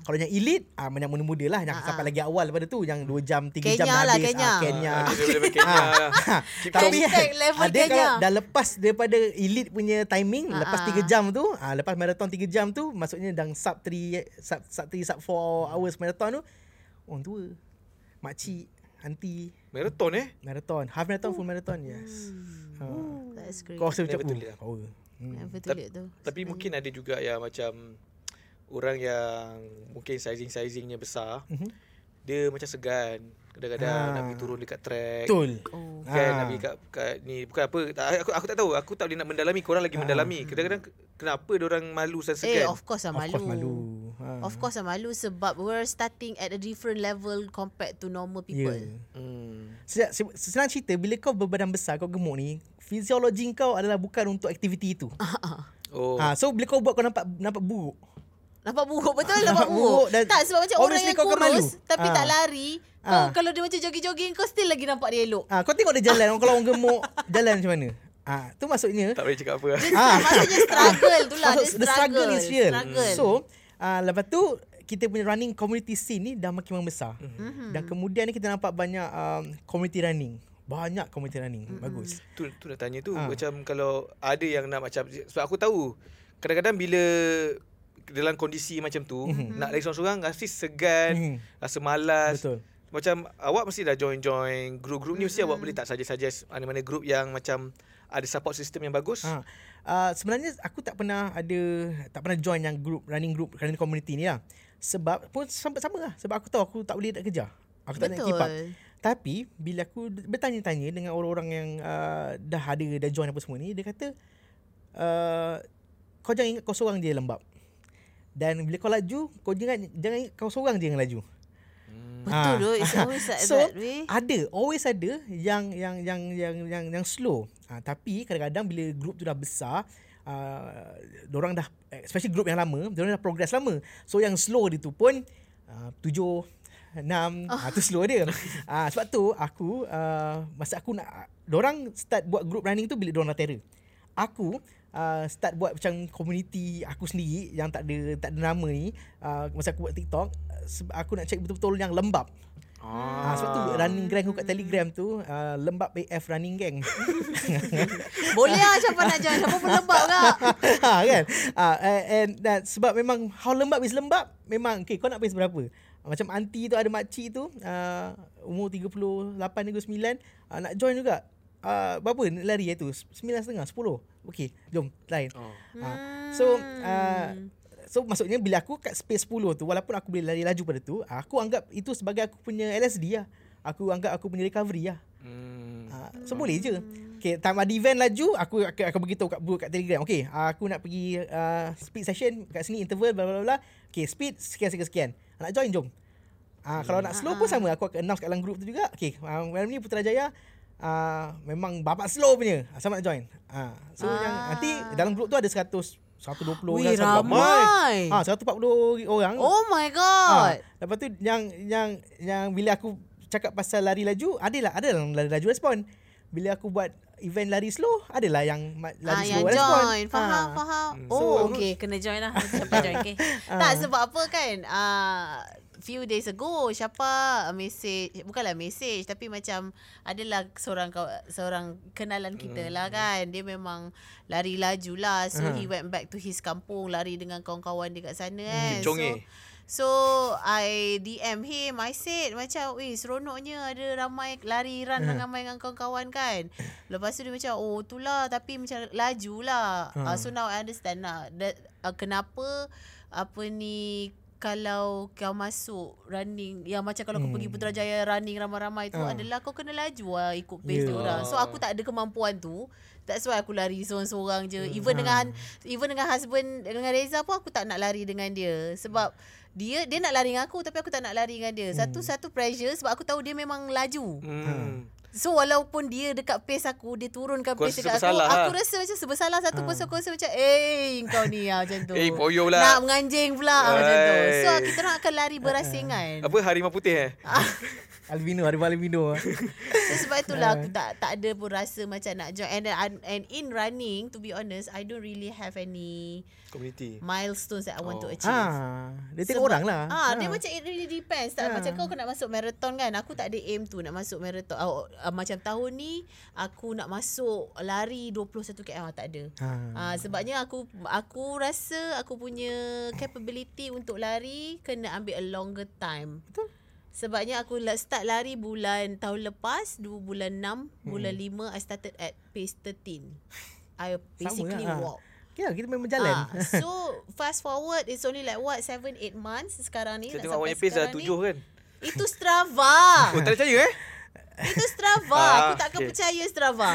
Kalau yang elite, ah uh, yang muda-muda lah. Yang Ah, sampai ah. lagi awal daripada tu. Yang 2 jam, 3 Kenya jam dah lah, habis. Kenya. Ah, Kenya. Ah, Kenya lah. Tapi level ada Kenya. kalau dah lepas daripada elite punya timing, Ah, lepas ah. 3 jam tu, ah lepas marathon 3 jam tu, maksudnya dah sub 3 sub sub 3 sub 4 hours marathon tu, orang tua. Makcik, aunty, Marathon eh. marathon, half marathon, full marathon, yes. Ha. that's great Kau rasa macam Never oh, lah. power. Hmm. never tu Tapi mungkin ada juga yang macam orang yang mungkin sizing-sizingnya besar. Mhm. Dia macam segan. Kadang-kadang Ah. nak pergi turun dekat track. Betul. oh Kan Ah. nak pergi kat, kat ni bukan apa tak, aku aku tak tahu aku tak boleh nak mendalami korang lagi mendalami kadang-kadang kenapa orang malu dan eh segan of course lah Of malu course malu. Ha. Of course lah malu sebab we're starting at a different level compared to normal people. Yeah. hmm. Se- se- Senang cerita Bila kau berbadan besar Kau gemuk ni Fisiologi kau adalah Bukan untuk aktiviti itu oh ha, So bila kau buat Kau nampak nampak buruk Nampak buruk betul Ah, nampak nampak buruk dan tak sebab macam orang yang kau kurus tapi Ah. tak lari, kau Ah. kalau dia macam jogging-jogging kau still lagi nampak dia elok. ha, Kau tengok dia jalan Kalau orang gemuk Jalan macam mana ha, Tu maksudnya tak boleh cakap apa. Ah. Maksudnya struggle tu lah, dia Maksud, The struggle is real Struggle. So uh, Lepas tu kita punya running community scene ni dah makin membesar. Mm-hmm. Dan kemudian ni kita nampak banyak um, community running. Banyak community running. Mm-hmm. Bagus. tu tu nak tanya tu Ah. macam kalau ada yang nak macam sebab aku tahu kadang-kadang bila dalam kondisi macam tu Mhm. nak lari seorang-seorang rasa segan Mhm. rasa malas Betul. macam awak mesti dah join-join group-group ni mesti awak boleh tak suggest mana-mana group yang macam ada support system yang bagus Ha. Uh, sebenarnya aku tak pernah ada tak pernah join yang group running group running community ni lah. Sebab pun sampai sama lah. Sebab aku tahu aku tak boleh nak kejar. Aku tak nak keep up. Betul. Tapi bila aku bertanya-tanya dengan orang-orang yang uh, dah ada dah join apa semua ni, dia kata uh, kau jangan ingat kau seorang je lembab. Dan bila kau laju, kau jangan jangan kau seorang je yang laju. Betul Ah. tu. It's always like so that way. ada always ada yang yang yang yang yang yang slow. Ha, tapi kadang-kadang bila group tu dah besar, uh, orang dah especially group yang lama, orang dah progress lama. So yang slow dia tu pun uh, tujuh enam oh. tu slow dia. Ah sebab tu aku uh, masa aku nak orang start buat group running tu bila orang dah terror. Aku uh, start buat macam community aku sendiri yang tak ada tak ada nama ni uh, masa aku buat TikTok uh, aku nak check betul-betul yang lembab. Ah. sebab tu running gang aku kat Telegram tu uh, lembab AF running gang. Boleh lah siapa nak join. Siapa pun lembab ha, kan? Ah and, and that, sebab memang how lembab is lembab memang okay kau nak base berapa? Ah, Macam aunty tu ada makcik tu uh, umur 38 ke 9 uh, nak join juga. Uh, berapa nak lari tu? 9.5 10. Okey, jom lain. oh. Ah, so uh, so maksudnya bila aku kat space 10 tu walaupun aku boleh lari laju pada tu, aku anggap itu sebagai aku punya LSD lah. aku anggap aku punya recovery lah. Hmm. Ha, so boleh je. Okay, time ada event laju, aku akan, akan beritahu kat, kat Telegram. Okay, aku nak pergi uh, speed session kat sini, interval, bla bla bla. Okay, speed, sekian, sekian, sekian. Nak join, jom. Uh, kalau nak slow pun sama, aku akan announce kat dalam group tu juga. Okay, uh, malam ni Putrajaya, uh, memang bapak slow punya. Sama nak join. Uh, so, Ah. yang, nanti dalam group tu ada 100, 120 Wih, orang. 140. ramai. Ah, 140 orang. Oh my Ah, god. lepas tu yang yang yang bila aku cakap pasal lari laju, adalah ada yang lari laju respon. Bila aku buat event lari slow, adalah yang ma- Ah, lari yang slow respon. join. Faham, Ah. faham. Hmm. Oh, So, okay. Kena join lah. Sampai join, okay. tak, sebab apa kan? Uh, few days ago, siapa message, bukanlah message, tapi macam adalah seorang seorang kenalan kita lah kan. Dia memang lari laju lah. So, Ah. he went back to his kampung, lari dengan kawan-kawan dia kat sana kan. So, eh. So I DM him I said macam Weh seronoknya Ada ramai lari run Hmm. ramai dengan kawan-kawan kan Lepas tu dia macam Oh tu lah Tapi macam laju lah Hmm. uh, So now I understand lah that, uh, Kenapa Apa ni kalau kau masuk running yang macam kalau kau Hmm. pergi Putrajaya running ramai-ramai tu Ah. adalah kau kena laju lah ikut pace Yeah. orang. So aku tak ada kemampuan tu. That's why aku lari seorang-seorang je. Hmm. Even dengan even dengan husband dengan Reza pun aku tak nak lari dengan dia sebab dia dia nak lari dengan aku tapi aku tak nak lari dengan dia. Satu satu pressure sebab aku tahu dia memang laju. Hmm. So walaupun dia dekat pace aku Dia turunkan pace dekat aku bersalah Aku lah. rasa macam sebersalah Satu ha. aku rasa macam Eh kau ni lah macam tu Eh, poyo pula. Nak menganjing pula macam tu So kita orang akan lari berasingan Apa harimau putih eh? Albino, ada albino. So sebab itulah aku tak tak ada pun rasa macam nak join and and in running to be honest I don't really have any Community. milestones that I want to Oh. achieve. ha, dia tengok orang lah. Ah, dia macam it really depends. Tak Ah. macam kau kau nak masuk marathon kan. Aku tak ada aim tu nak masuk marathon. Oh, uh, macam tahun ni aku nak masuk lari 21 km tak ada. Ha. Ah, sebabnya aku aku rasa aku punya capability untuk lari kena ambil a longer time. Betul. Sebabnya aku la- start lari bulan tahun lepas, dua bulan 6, bulan 5 I started at pace 13. I basically lah. walk. Ya, kita memang jalan. Ah, so fast forward it's only like what 7 8 months sekarang ni Saya nak tengok sampai awaknya pace dah sekarang ni. tujuh kan? Itu Strava. Oh, tak percaya eh? Itu Strava. Ah, Aku takkan okay. percaya Strava.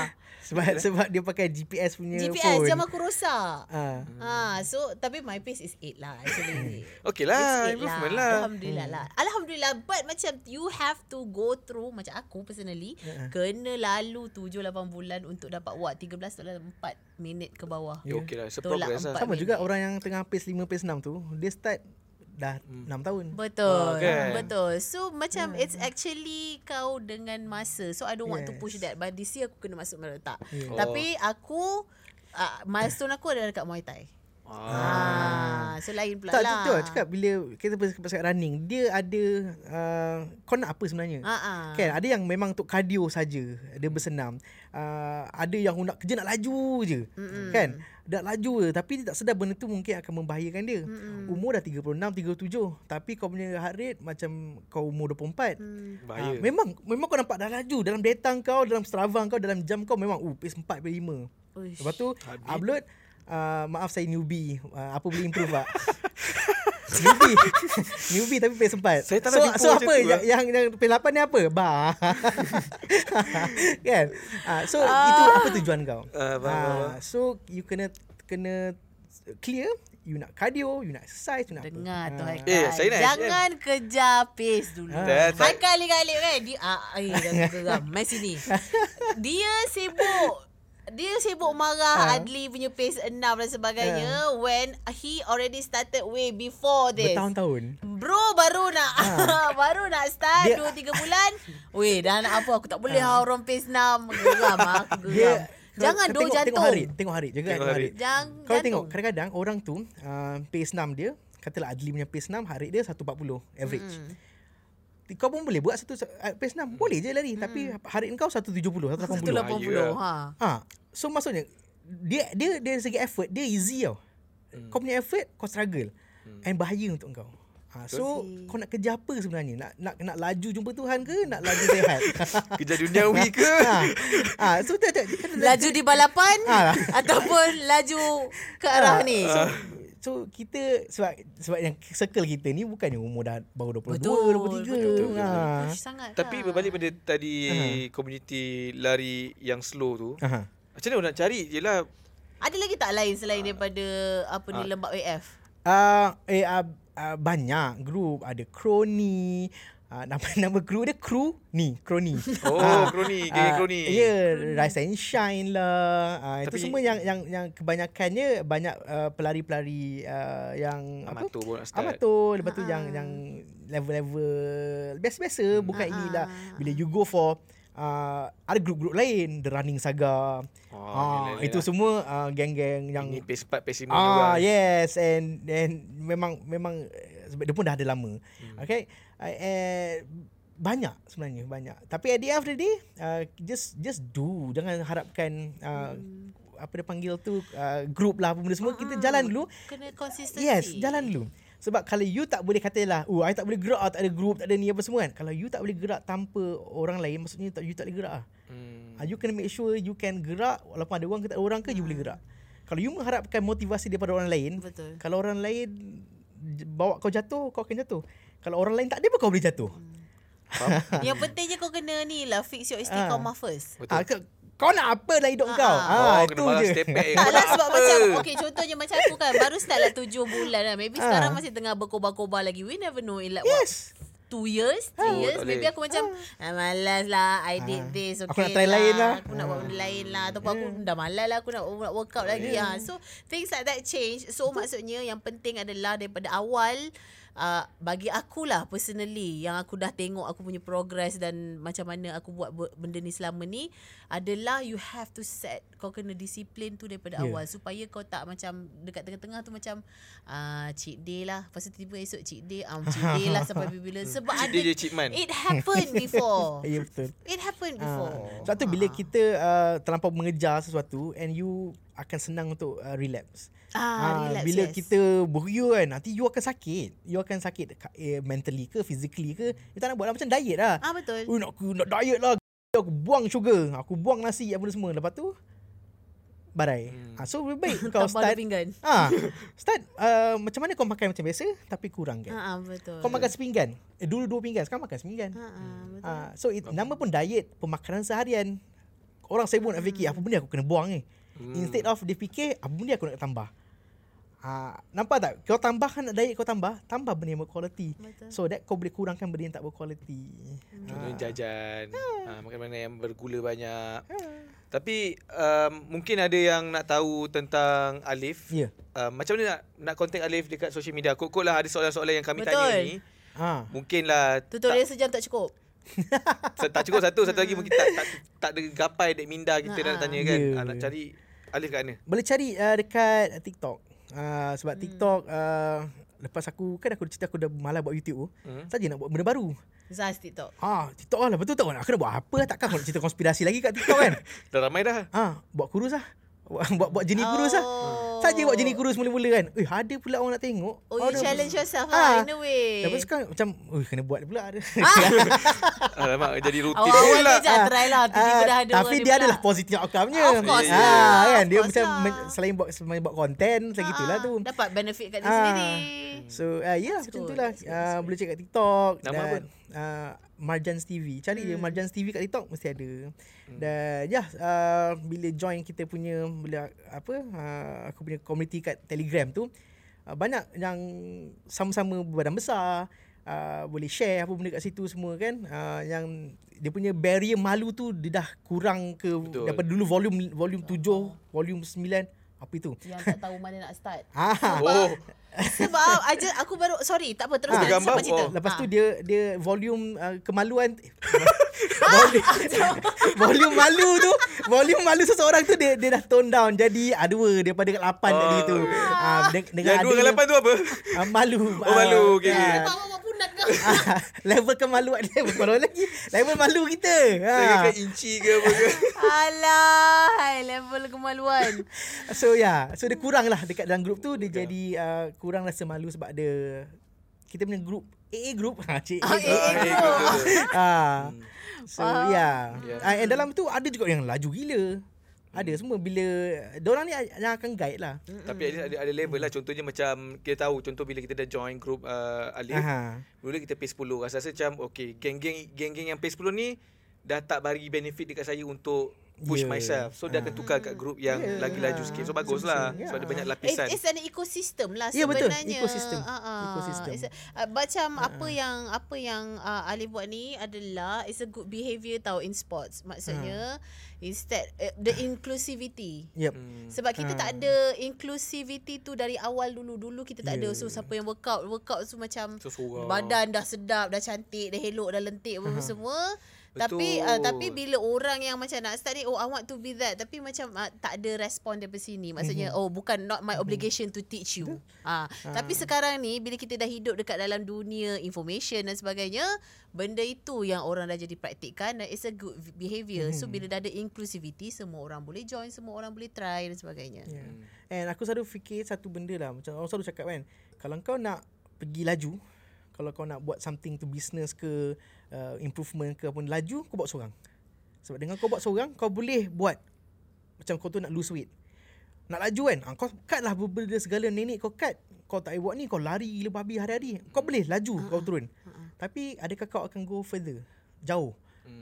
Sebab sebab dia pakai GPS punya GPS phone. jam aku rosak. Ha. Ha, so tapi my pace is 8 lah actually. It's lah, improvement lah. Alhamdulillah lah. Alhamdulillah. But macam you have to go through macam aku personally Ya. kena lalu 7 8 bulan untuk dapat buat 13 dalam 4 minit ke bawah. Ya, okey lah. It's a Tolak progress lah. Sama juga minit. orang yang tengah pace 5 pace 6 tu, dia start dah 6 tahun. Betul. Ah, kan? Betul. So macam it's actually kau dengan masa. So I don't want to Yes. push that. But this year aku kena masuk Merata. Yeah. Tapi aku uh, milestone aku adalah dekat Muay Thai. Ah, so lain pula Tak, lah. tu, tu lah cakap bila kita pasal pasal running, dia ada uh, kau nak apa sebenarnya? Ah, ah. Kan ada yang memang untuk cardio saja, dia bersenam. Uh, ada yang nak kerja nak laju je. Mm-mm. Kan? Nak laju je tapi dia tak sedar benda tu mungkin akan membahayakan dia. Mm-mm. Umur dah 36, 37 tapi kau punya heart rate macam kau umur 24. Hmm. Bahaya. Ah, memang memang kau nampak dah laju dalam data kau, dalam Strava kau, dalam jam kau memang uh pace 4 pace 5. Uish. Lepas tu Habis. upload uh, maaf saya newbie. Uh, apa boleh improve tak? newbie. newbie tapi pace 4. Saya tak so, so apa tu, yang, ah. yang yang pace 8 ni apa? Bar. kan? Uh, so itu apa tujuan kau? Ah, faham, faham, Ah, so you kena kena clear you nak cardio, you nak exercise, you nak Dengar apa. tu Ah. Haikal. Eh, saya nak Jangan kejar pace dulu. Ah. Haikal kali kan dia ah ai dah geram. Mai sini. Dia sibuk dia sibuk marah Ah. Adli punya pace 6 dan sebagainya when he already started way before this. Bertahun-tahun. Bro baru nak baru nak start Dia- 2 3 bulan. Weh dah nak apa aku tak boleh ha. orang pace 6 geram ah, aku geram. Dia Jangan kau tengok, jantung. Tengok hari, tengok hari jaga Tengok tengok hari. hari. Jangan Kau tengok kadang-kadang orang tu uh, pace 6 dia katalah Adli punya pace 6 hari dia 140 average. Hmm. Kau pun boleh buat satu uh, pace 6. Boleh je lari tapi hari kau 170 180. 180 Bahaya. ha. Ha. So maksudnya dia dia dari segi effort dia easy tau. Kau punya effort kau struggle. And bahaya untuk kau. Ha, so Betul. kau nak kerja apa sebenarnya? Nak nak nak laju jumpa Tuhan ke nak laju sehat? Kerja duniawi ke? ha. ha. so tak tak Laju di balapan Ah. ataupun laju ke arah Ah. ni. So, so kita sebab sebab yang circle kita ni bukannya umur dah baru 22, Betul. 23. Betul. Ha. Push sangat Tapi lah. berbalik pada tadi Aha. komuniti lari yang slow tu. Aha. Macam mana nak cari? Yelah Ada lagi tak lain selain daripada apa ni Ah. lembab AF? Uh, eh uh, uh, banyak group ada kroni uh, nama nama group dia crew ni kroni Oh, kroni, geng Ah, kroni. Ya, yeah, Rise and Shine lah. Uh, itu Tapi- semua yang yang yang kebanyakannya banyak uh, pelari-pelari uh, yang apa? Amatur start. Amatur. Lepas tu Ah. yang yang level-level biasa-biasa bukan Ah, ini ah. lah. Bila you go for uh, ada grup-grup lain, The Running Saga. Oh, gila-gila. itu semua uh, geng-geng yang Ini pace 4, pace 5 juga. Ah yes and and memang memang sebab dia pun dah ada lama. Hmm. Okay. Uh, eh, banyak sebenarnya banyak. Tapi at the end of the day uh, just just do jangan harapkan uh, Hmm. apa dia panggil tu uh, group lah apa benda semua kita Ah, jalan dulu. Kena consistency. Yes, jalan dulu. Sebab kalau you tak boleh katalah, oh I tak boleh gerak, tak ada group, tak ada ni apa semua kan. Kalau you tak boleh gerak tanpa orang lain, maksudnya tak you tak boleh gerak ah. Hmm. Uh, you kena make sure you can gerak walaupun ada orang ke tak ada orang ke you boleh gerak. Kalau you mengharapkan motivasi daripada orang lain, Betul. kalau orang lain bawa kau jatuh, kau akan jatuh. Kalau orang lain tak ada pun kau boleh jatuh. Yang pentingnya kau kena ni lah fix your istiqamah first. Betul. Ah, kau, nak apa lah hidup Ah, kau? ah. Ah, oh, itu kena je. Tak lah sebab apa? macam Okay contohnya macam aku kan Baru start lah tujuh bulan lah Maybe Ah. sekarang masih tengah berkobar-kobar lagi We never know in like Yes. what Two years Three Oh, years Maybe aku macam ah, Malas lah I did Ah. this okay Aku nak try lain lah. Aku nak buat benda lain lah Ataupun aku dah malas lah Aku nak, nak workout lagi ah. So things like that change So maksudnya Yang penting adalah Daripada awal Uh, bagi akulah personally yang aku dah tengok aku punya progress dan macam mana aku buat benda ni selama ni adalah you have to set kau kena disiplin tu daripada Yeah. yeah. awal supaya kau tak macam dekat tengah-tengah tu macam uh, cheat day lah lepas tu tiba esok cheat day um, cheat day lah sampai bila sebab Cheat ada day je cheat man. it happened before Ya betul. it happened before sebab tu bila kita uh, terlampau mengejar sesuatu and you akan senang untuk uh, relapse. Ah, relax, bila yes. kita berhuyur kan nanti you akan sakit. You akan sakit eh, mentally ke physically ke. You tak nak buat lah macam diet lah. ah betul Oh, nak aku nak diet lah. Aku buang sugar, aku buang nasi apa semua. Lepas tu badai. Hmm. Ha, so lebih baik kau start pinggan Ah, start uh, macam mana kau makan macam biasa tapi kurangkan. ah, ah betul Kau makan sepinggan. Eh, dulu dua pinggan, sekarang makan seminggan. ah, ah, betul Ah, so it, nama pun diet, pemakanan seharian. Orang sibuk nak fikir apa benda aku kena buang ni. Hmm. Instead of dia fikir apa benda aku nak tambah. Ah, nampak tak? Kau tambahkan nak diet kau tambah, tambah benda yang berkualiti. Betul. So that kau boleh kurangkan benda yang tak berkualiti. Contohnya jajan. Ha, makan mana yang bergula banyak. Ah. Tapi um, mungkin ada yang nak tahu tentang Alif. Ya. Uh, macam mana nak nak contact Alif dekat social media? Kok lah ada soalan-soalan yang kami Betul. tanya ni. Ha. Mungkinlah tutorial sejam tak cukup tak, tak cukup satu satu lagi mungkin tak tak, tak ada gapai dek minda kita Ha, nak ha. tanya kan. Ya. Ah, nak cari Alif kat mana? Boleh cari uh, dekat TikTok. Uh, sebab Hmm. TikTok uh, lepas aku kan aku cerita aku dah malas buat YouTube tu. Hmm. Saja nak buat benda baru. Zaz TikTok Ah, TikTok lah. Lepas tu tak nak kena buat apa takkan aku nak cerita konspirasi lagi kat TikTok kan. Dah ramai dah. Ah, buat kurus lah. Buat buat, buat jenis kurus lah. Oh. Saja buat jenis kurus mula-mula kan. Eh, ada pula orang nak tengok. Oh, you challenge yourself Ah. lah in a way. Lepas sekarang macam, oh kena buat pula ada. Alamak jadi rutin Awal-awal pula. je jangan try lah. Tiba-tiba Ah, dah ada Tapi dia adalah positif outcome-nya. Of course lah. Ah, kan Of dia course macam lah. selain buat selain buat konten macam gitulah Ah, tu. Dapat benefit kat diri Ah. sendiri. So uh, ya That's macam good, tu lah that's good, uh. Boleh check kat TikTok Nama dan, apa? Uh, Marjans TV Cari je Hmm. Marjans TV kat TikTok Mesti ada Dan ya uh, Bila join kita punya Bila apa uh, Aku punya community kat Telegram tu uh, Banyak yang Sama-sama berbadan besar uh, Boleh share apa benda kat situ semua kan uh, Yang Dia punya barrier malu tu Dia dah kurang ke Betul. Daripada dulu volume Volume 7 Volume 9 Apa itu Yang tak tahu mana nak start. Ah, Oh, Sebab aja aku baru sorry tak apa terus Ah, ah, gambar, siapa cerita. oh. Lepas tu Ah. dia dia volume uh, kemaluan eh, volume, volume malu tu volume malu seseorang tu dia dia dah tone down jadi ah, dua daripada kat lapan Oh. tadi tu. Ah dengan, dengan yang dua dengan lapan tu apa? ah, malu. Oh, malu, okey, okey. ah, kau. ah, level kemaluan level kalau lagi level malu kita. Saya Ha. kan inci ke apa ke? Alah, hai, level kemaluan. So ya, yeah. so dia kurang lah dekat dalam grup tu dia jadi uh, kurang rasa malu sebab ada kita punya grup AA group ha cik Ah, AA group. ah so Faham. yeah. Yeah. yeah. and dalam tu ada juga yang laju gila Ada semua bila Diorang ni yang akan guide lah Tapi at least ada, ada level lah Contohnya macam Kita tahu Contoh bila kita dah join group uh, Alif Aha. Dulu kita pay 10 Rasa-rasa macam Okay geng-geng Geng-geng yang pay 10 ni Dah tak bagi benefit dekat saya Untuk Push Yeah. myself So dia akan tukar kat group Yang Yeah. lagi laju sikit So bagus lah Yeah. Sebab ada banyak It's, lapisan it's an ecosystem lah Ya, betul. sebenarnya. Ecosystem. Ah. Ecosystem. It's a, uh, macam apa yang apa yang uh, Alif buat ni adalah it's a good behaviour tau in sports. Maksudnya instead uh, the inclusivity. Yep Hmm. Sebab kita Ah. tak ada inclusivity tu dari awal dulu. Dulu kita tak ada. Yeah. So siapa yang workout, workout tu macam So badan dah sedap, dah cantik, dah elok, dah lentik apa semua. Tapi uh, tapi bila orang yang macam nak start ni oh I want to be that tapi macam uh, tak ada respon daripada sini. Maksudnya oh bukan not my obligation to teach you. Ah tapi sekarang ni bila kita dah hidup dekat dalam dunia information dan sebagainya, benda itu yang orang dah jadi praktikkan dan it's a good behaviour. So bila dah ada inclusivity semua orang boleh join, semua orang boleh try dan sebagainya. yeah. And aku selalu fikir satu benda lah Macam orang selalu cakap kan Kalau kau nak pergi laju Kalau kau nak buat something to business ke uh, Improvement ke apa Laju kau buat seorang. Sebab dengan kau buat seorang Kau boleh buat Macam kau tu nak lose weight. Nak laju kan? Ha, Kau cut lah benda segala. Nenek kau cut Kau tak buat ni Kau lari gila babi hari-hari. Kau boleh laju Ha, kau turun. Tapi adakah kau akan go further Jauh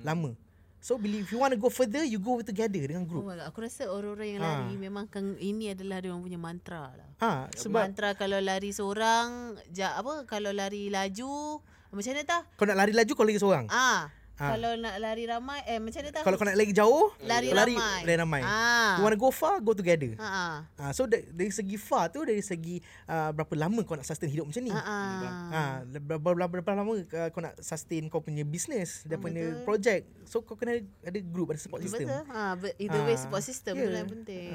Lama. So bila if you want to go further You go together dengan Oh group. God, aku rasa orang-orang yang Ah. lari memang kan ini adalah dia orang punya mantra lah. Ha, sebab mantra kalau lari seorang, ja, apa kalau lari laju, macam mana tah? kau nak lari laju kau lari seorang. Ah, Ah. kalau nak lari ramai eh macam mana tah? Kalau kau nak lari jauh, lari kau lari, ramai. lari ramai. Ah. You want to go far, go together. Ha ah. Ha, so dari, dari segi far tu dari segi uh, berapa lama kau nak sustain hidup macam ni. Ha ah. Ha, berapa, berapa, berapa lama uh, kau nak sustain kau punya business, dia punya betul. project. So kau kena ada, ada group, ada support Betul. system. Ha, but either way Ah, support system yeah. tu lah yang penting.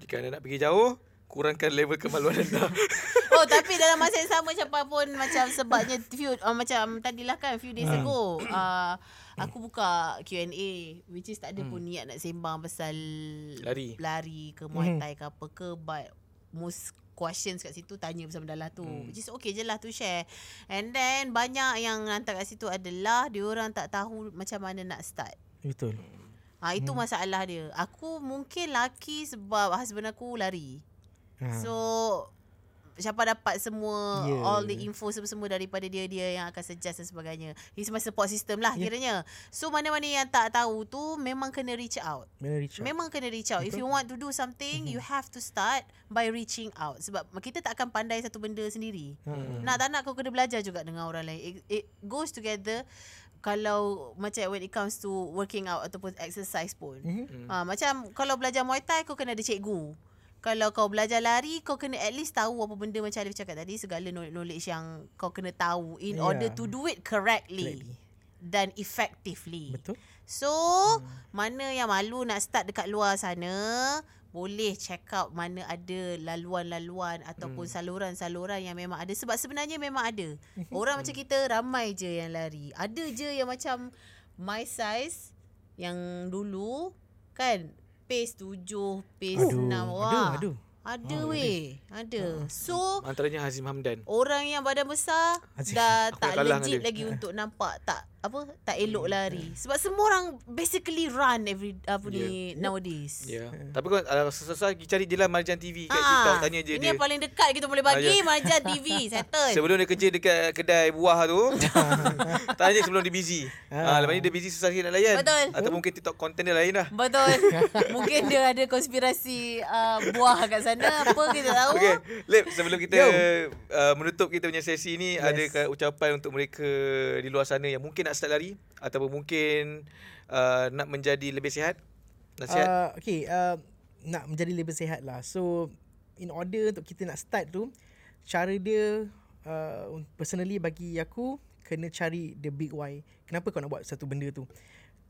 Jika anda nak pergi jauh Kurangkan level kemaluan anda Oh tapi dalam masa yang sama macam pun macam sebabnya few uh, macam tadilah kan few days Ah. ago uh, aku buka Q&A which is tak ada pun niat nak sembang pasal Lari. lari ke Muay Thai ke apa ke but most questions kat situ tanya pasal benda lah tu hmm. which is okay je lah tu share and then banyak yang hantar kat situ adalah dia orang tak tahu macam mana nak start Betul. Ha, itu hmm. masalah dia. Aku mungkin laki sebab husband aku lari. Ha. So siapa dapat semua Yeah. all the info semua-semua daripada dia dia yang akan suggest dan sebagainya. He's my support system lah yeah. kiranya. So mana-mana yang tak tahu tu memang kena reach out. Reach out. Memang kena reach out. If you want to do something, you have to start by reaching out. Sebab kita tak akan pandai satu benda sendiri. Hmm. Nak tak nak kau kena belajar juga dengan orang lain. It, it goes together kalau macam when it comes to working out ataupun exercise pun. Mhm. Ha, macam kalau belajar Muay Thai kau kena ada cikgu. Kalau kau belajar lari kau kena at least tahu apa benda macam Alif cakap tadi segala knowledge yang kau kena tahu in Yeah. order to do it correctly, Correctly. dan effectively. Betul. So, hmm. mana yang malu nak start dekat luar sana, boleh check out mana ada laluan-laluan ataupun Hmm. saluran-saluran yang memang ada. Sebab sebenarnya memang ada. Orang macam kita ramai je yang lari. Ada je yang macam my size yang dulu kan pace tujuh, pace Aduh, enam. ada, Wah. ada. Ada weh. Ada. So, Antaranya Hazim Hamdan Orang yang badan besar Asyik. dah Aku tak legit lagi untuk nampak tak apa tak elok lari. Sebab semua orang basically run every apa ni nowadays. Ya. Yeah. Tapi kau uh, sesuai pergi cari je lah Marjan TV kat Ah, TikTok tanya je Ini dia. yang paling dekat kita boleh bagi Ah, ya. Marjan TV settle. Sebelum dia kerja dekat kedai buah tu Tanya sebelum dia busy ha, Lepas ni dia busy susah sikit nak layan Betul. Atau mungkin TikTok content dia lain lah Betul. Mungkin dia ada konspirasi uh, buah kat sana apa kita tahu. Okay Lip sebelum kita Yo. uh, menutup kita punya sesi ni yes. Adakah ucapan untuk mereka di luar sana Yang mungkin nak start lari Ataupun mungkin uh, nak menjadi lebih sihat Nasihat uh, okay, uh, nak menjadi lebih sihat lah. So, in order untuk kita nak start tu, cara dia uh, personally bagi aku, kena cari the big why. Kenapa kau nak buat satu benda tu?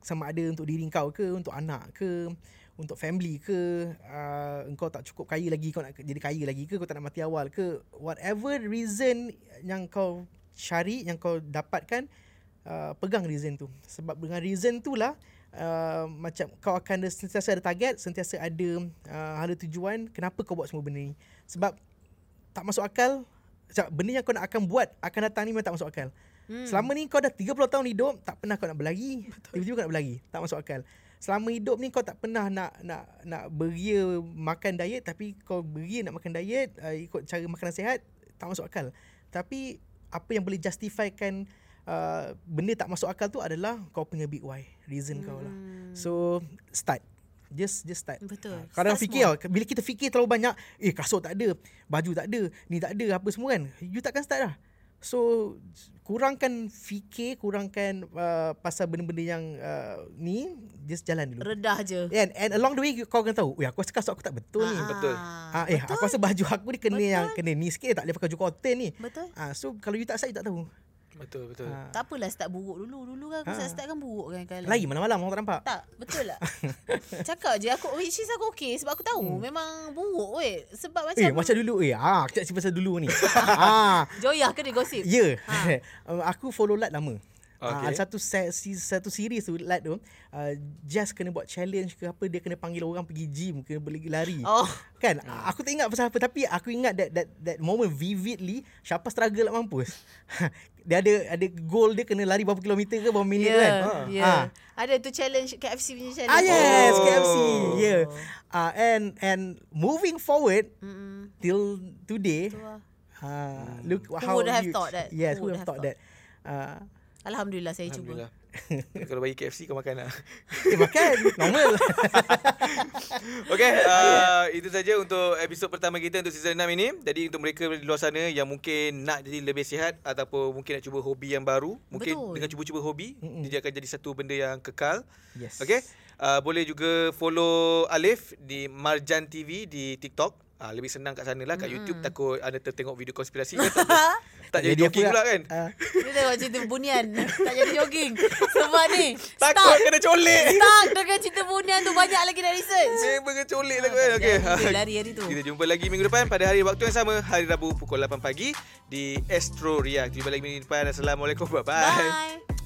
Sama ada untuk diri kau ke, untuk anak ke, untuk family ke, uh, engkau tak cukup kaya lagi, kau nak jadi kaya lagi ke, kau tak nak mati awal ke, whatever reason yang kau cari, yang kau dapatkan, uh, pegang reason tu. Sebab dengan reason tu lah, uh, macam kau akan ada, sentiasa ada target, sentiasa ada uh, hala tujuan, kenapa kau buat semua benda ni. Sebab tak masuk akal, sebab benda yang kau nak akan buat akan datang ni memang tak masuk akal. Hmm. Selama ni kau dah 30 tahun hidup, tak pernah kau nak berlari. Tiba-tiba kau nak berlari. Tak masuk akal. selama hidup ni kau tak pernah nak nak nak beria makan diet tapi kau beria nak makan diet uh, ikut cara makanan sihat tak masuk akal. Tapi apa yang boleh justifikan uh, benda tak masuk akal tu adalah kau punya big why, reason hmm. kau lah. So start. Just just start. Betul. Ah, Kadang Start fikir tau, bila kita fikir terlalu banyak, eh kasut tak ada, baju tak ada, ni tak ada, apa semua kan. You takkan start lah. So kurangkan fikir, kurangkan uh, pasal benda-benda yang uh, ni, just jalan dulu. Redah je. And, and along the way kau akan tahu, eh aku rasa kasut aku tak betul ni. Ah, betul. Ah, eh aku rasa baju aku ni kena Betul. yang kena ni sikit tak boleh pakai baju cotton ni. Betul. Ah, so kalau you tak start you tak tahu. Betul betul. Ah, Tak apalah start buruk dulu. Dulu kan aku Ha. start, start kan buruk kan kalau. lagi malam-malam orang tak nampak. Tak, betul lah. Cakap je aku which is aku okay sebab aku tahu hmm. memang buruk weh. Sebab macam Eh macam dulu eh ah aku cakap pasal dulu ni. ah Joyah ke dia gosip? Ya. Ha. Yeah. aku follow Lat lama. Okay. Okay. Uh, satu se- si- satu series tu Lat tu uh, just kena buat challenge ke apa dia kena panggil orang pergi gym kena pergi lari. Oh. Kan aku tak ingat pasal apa tapi aku ingat that that that moment vividly Syapa struggle nak mampus. Dia ada ada goal dia kena lari berapa kilometer ke berapa minit Ya, kan. ya. Ah. Ada tu challenge KFC punya challenge. Ah yes, Oh. KFC. Yeah. Uh, and and moving forward Mm-mm. till today lah. uh, look Who how would have you, thought that? Yes, Who who would have thought that. Uh, Alhamdulillah saya cuba. Alhamdulillah. Kalau bagi KFC kau makan lah. eh makan normal. Okay, uh, itu saja untuk episod pertama kita untuk season 6 ini. Jadi untuk mereka di luar sana yang mungkin nak jadi lebih sihat ataupun mungkin nak cuba hobi yang baru, mungkin Betul. dengan cuba-cuba hobi, Mm-mm. dia akan jadi satu benda yang kekal. yes. Okay, uh, boleh juga follow Alif di Marjan TV di TikTok. Ah, lebih senang kat sana lah Kat YouTube takut Anda tertengok video konspirasi. Kan tak, tak jadi jogging pula. kan? Uh, Dia tengok cerita bunian. Tak jadi jogging. Sebab ni Takut Start kena colek Start dengan cerita bunian tu Banyak lagi nak research. Memang kena colek lah kan? Okay Dia lari hari tu. Kita jumpa lagi minggu depan pada hari waktu yang sama hari Rabu pukul 8 pagi di Astro Ria. Jumpa lagi minggu depan. Assalamualaikum. Bye-bye. Bye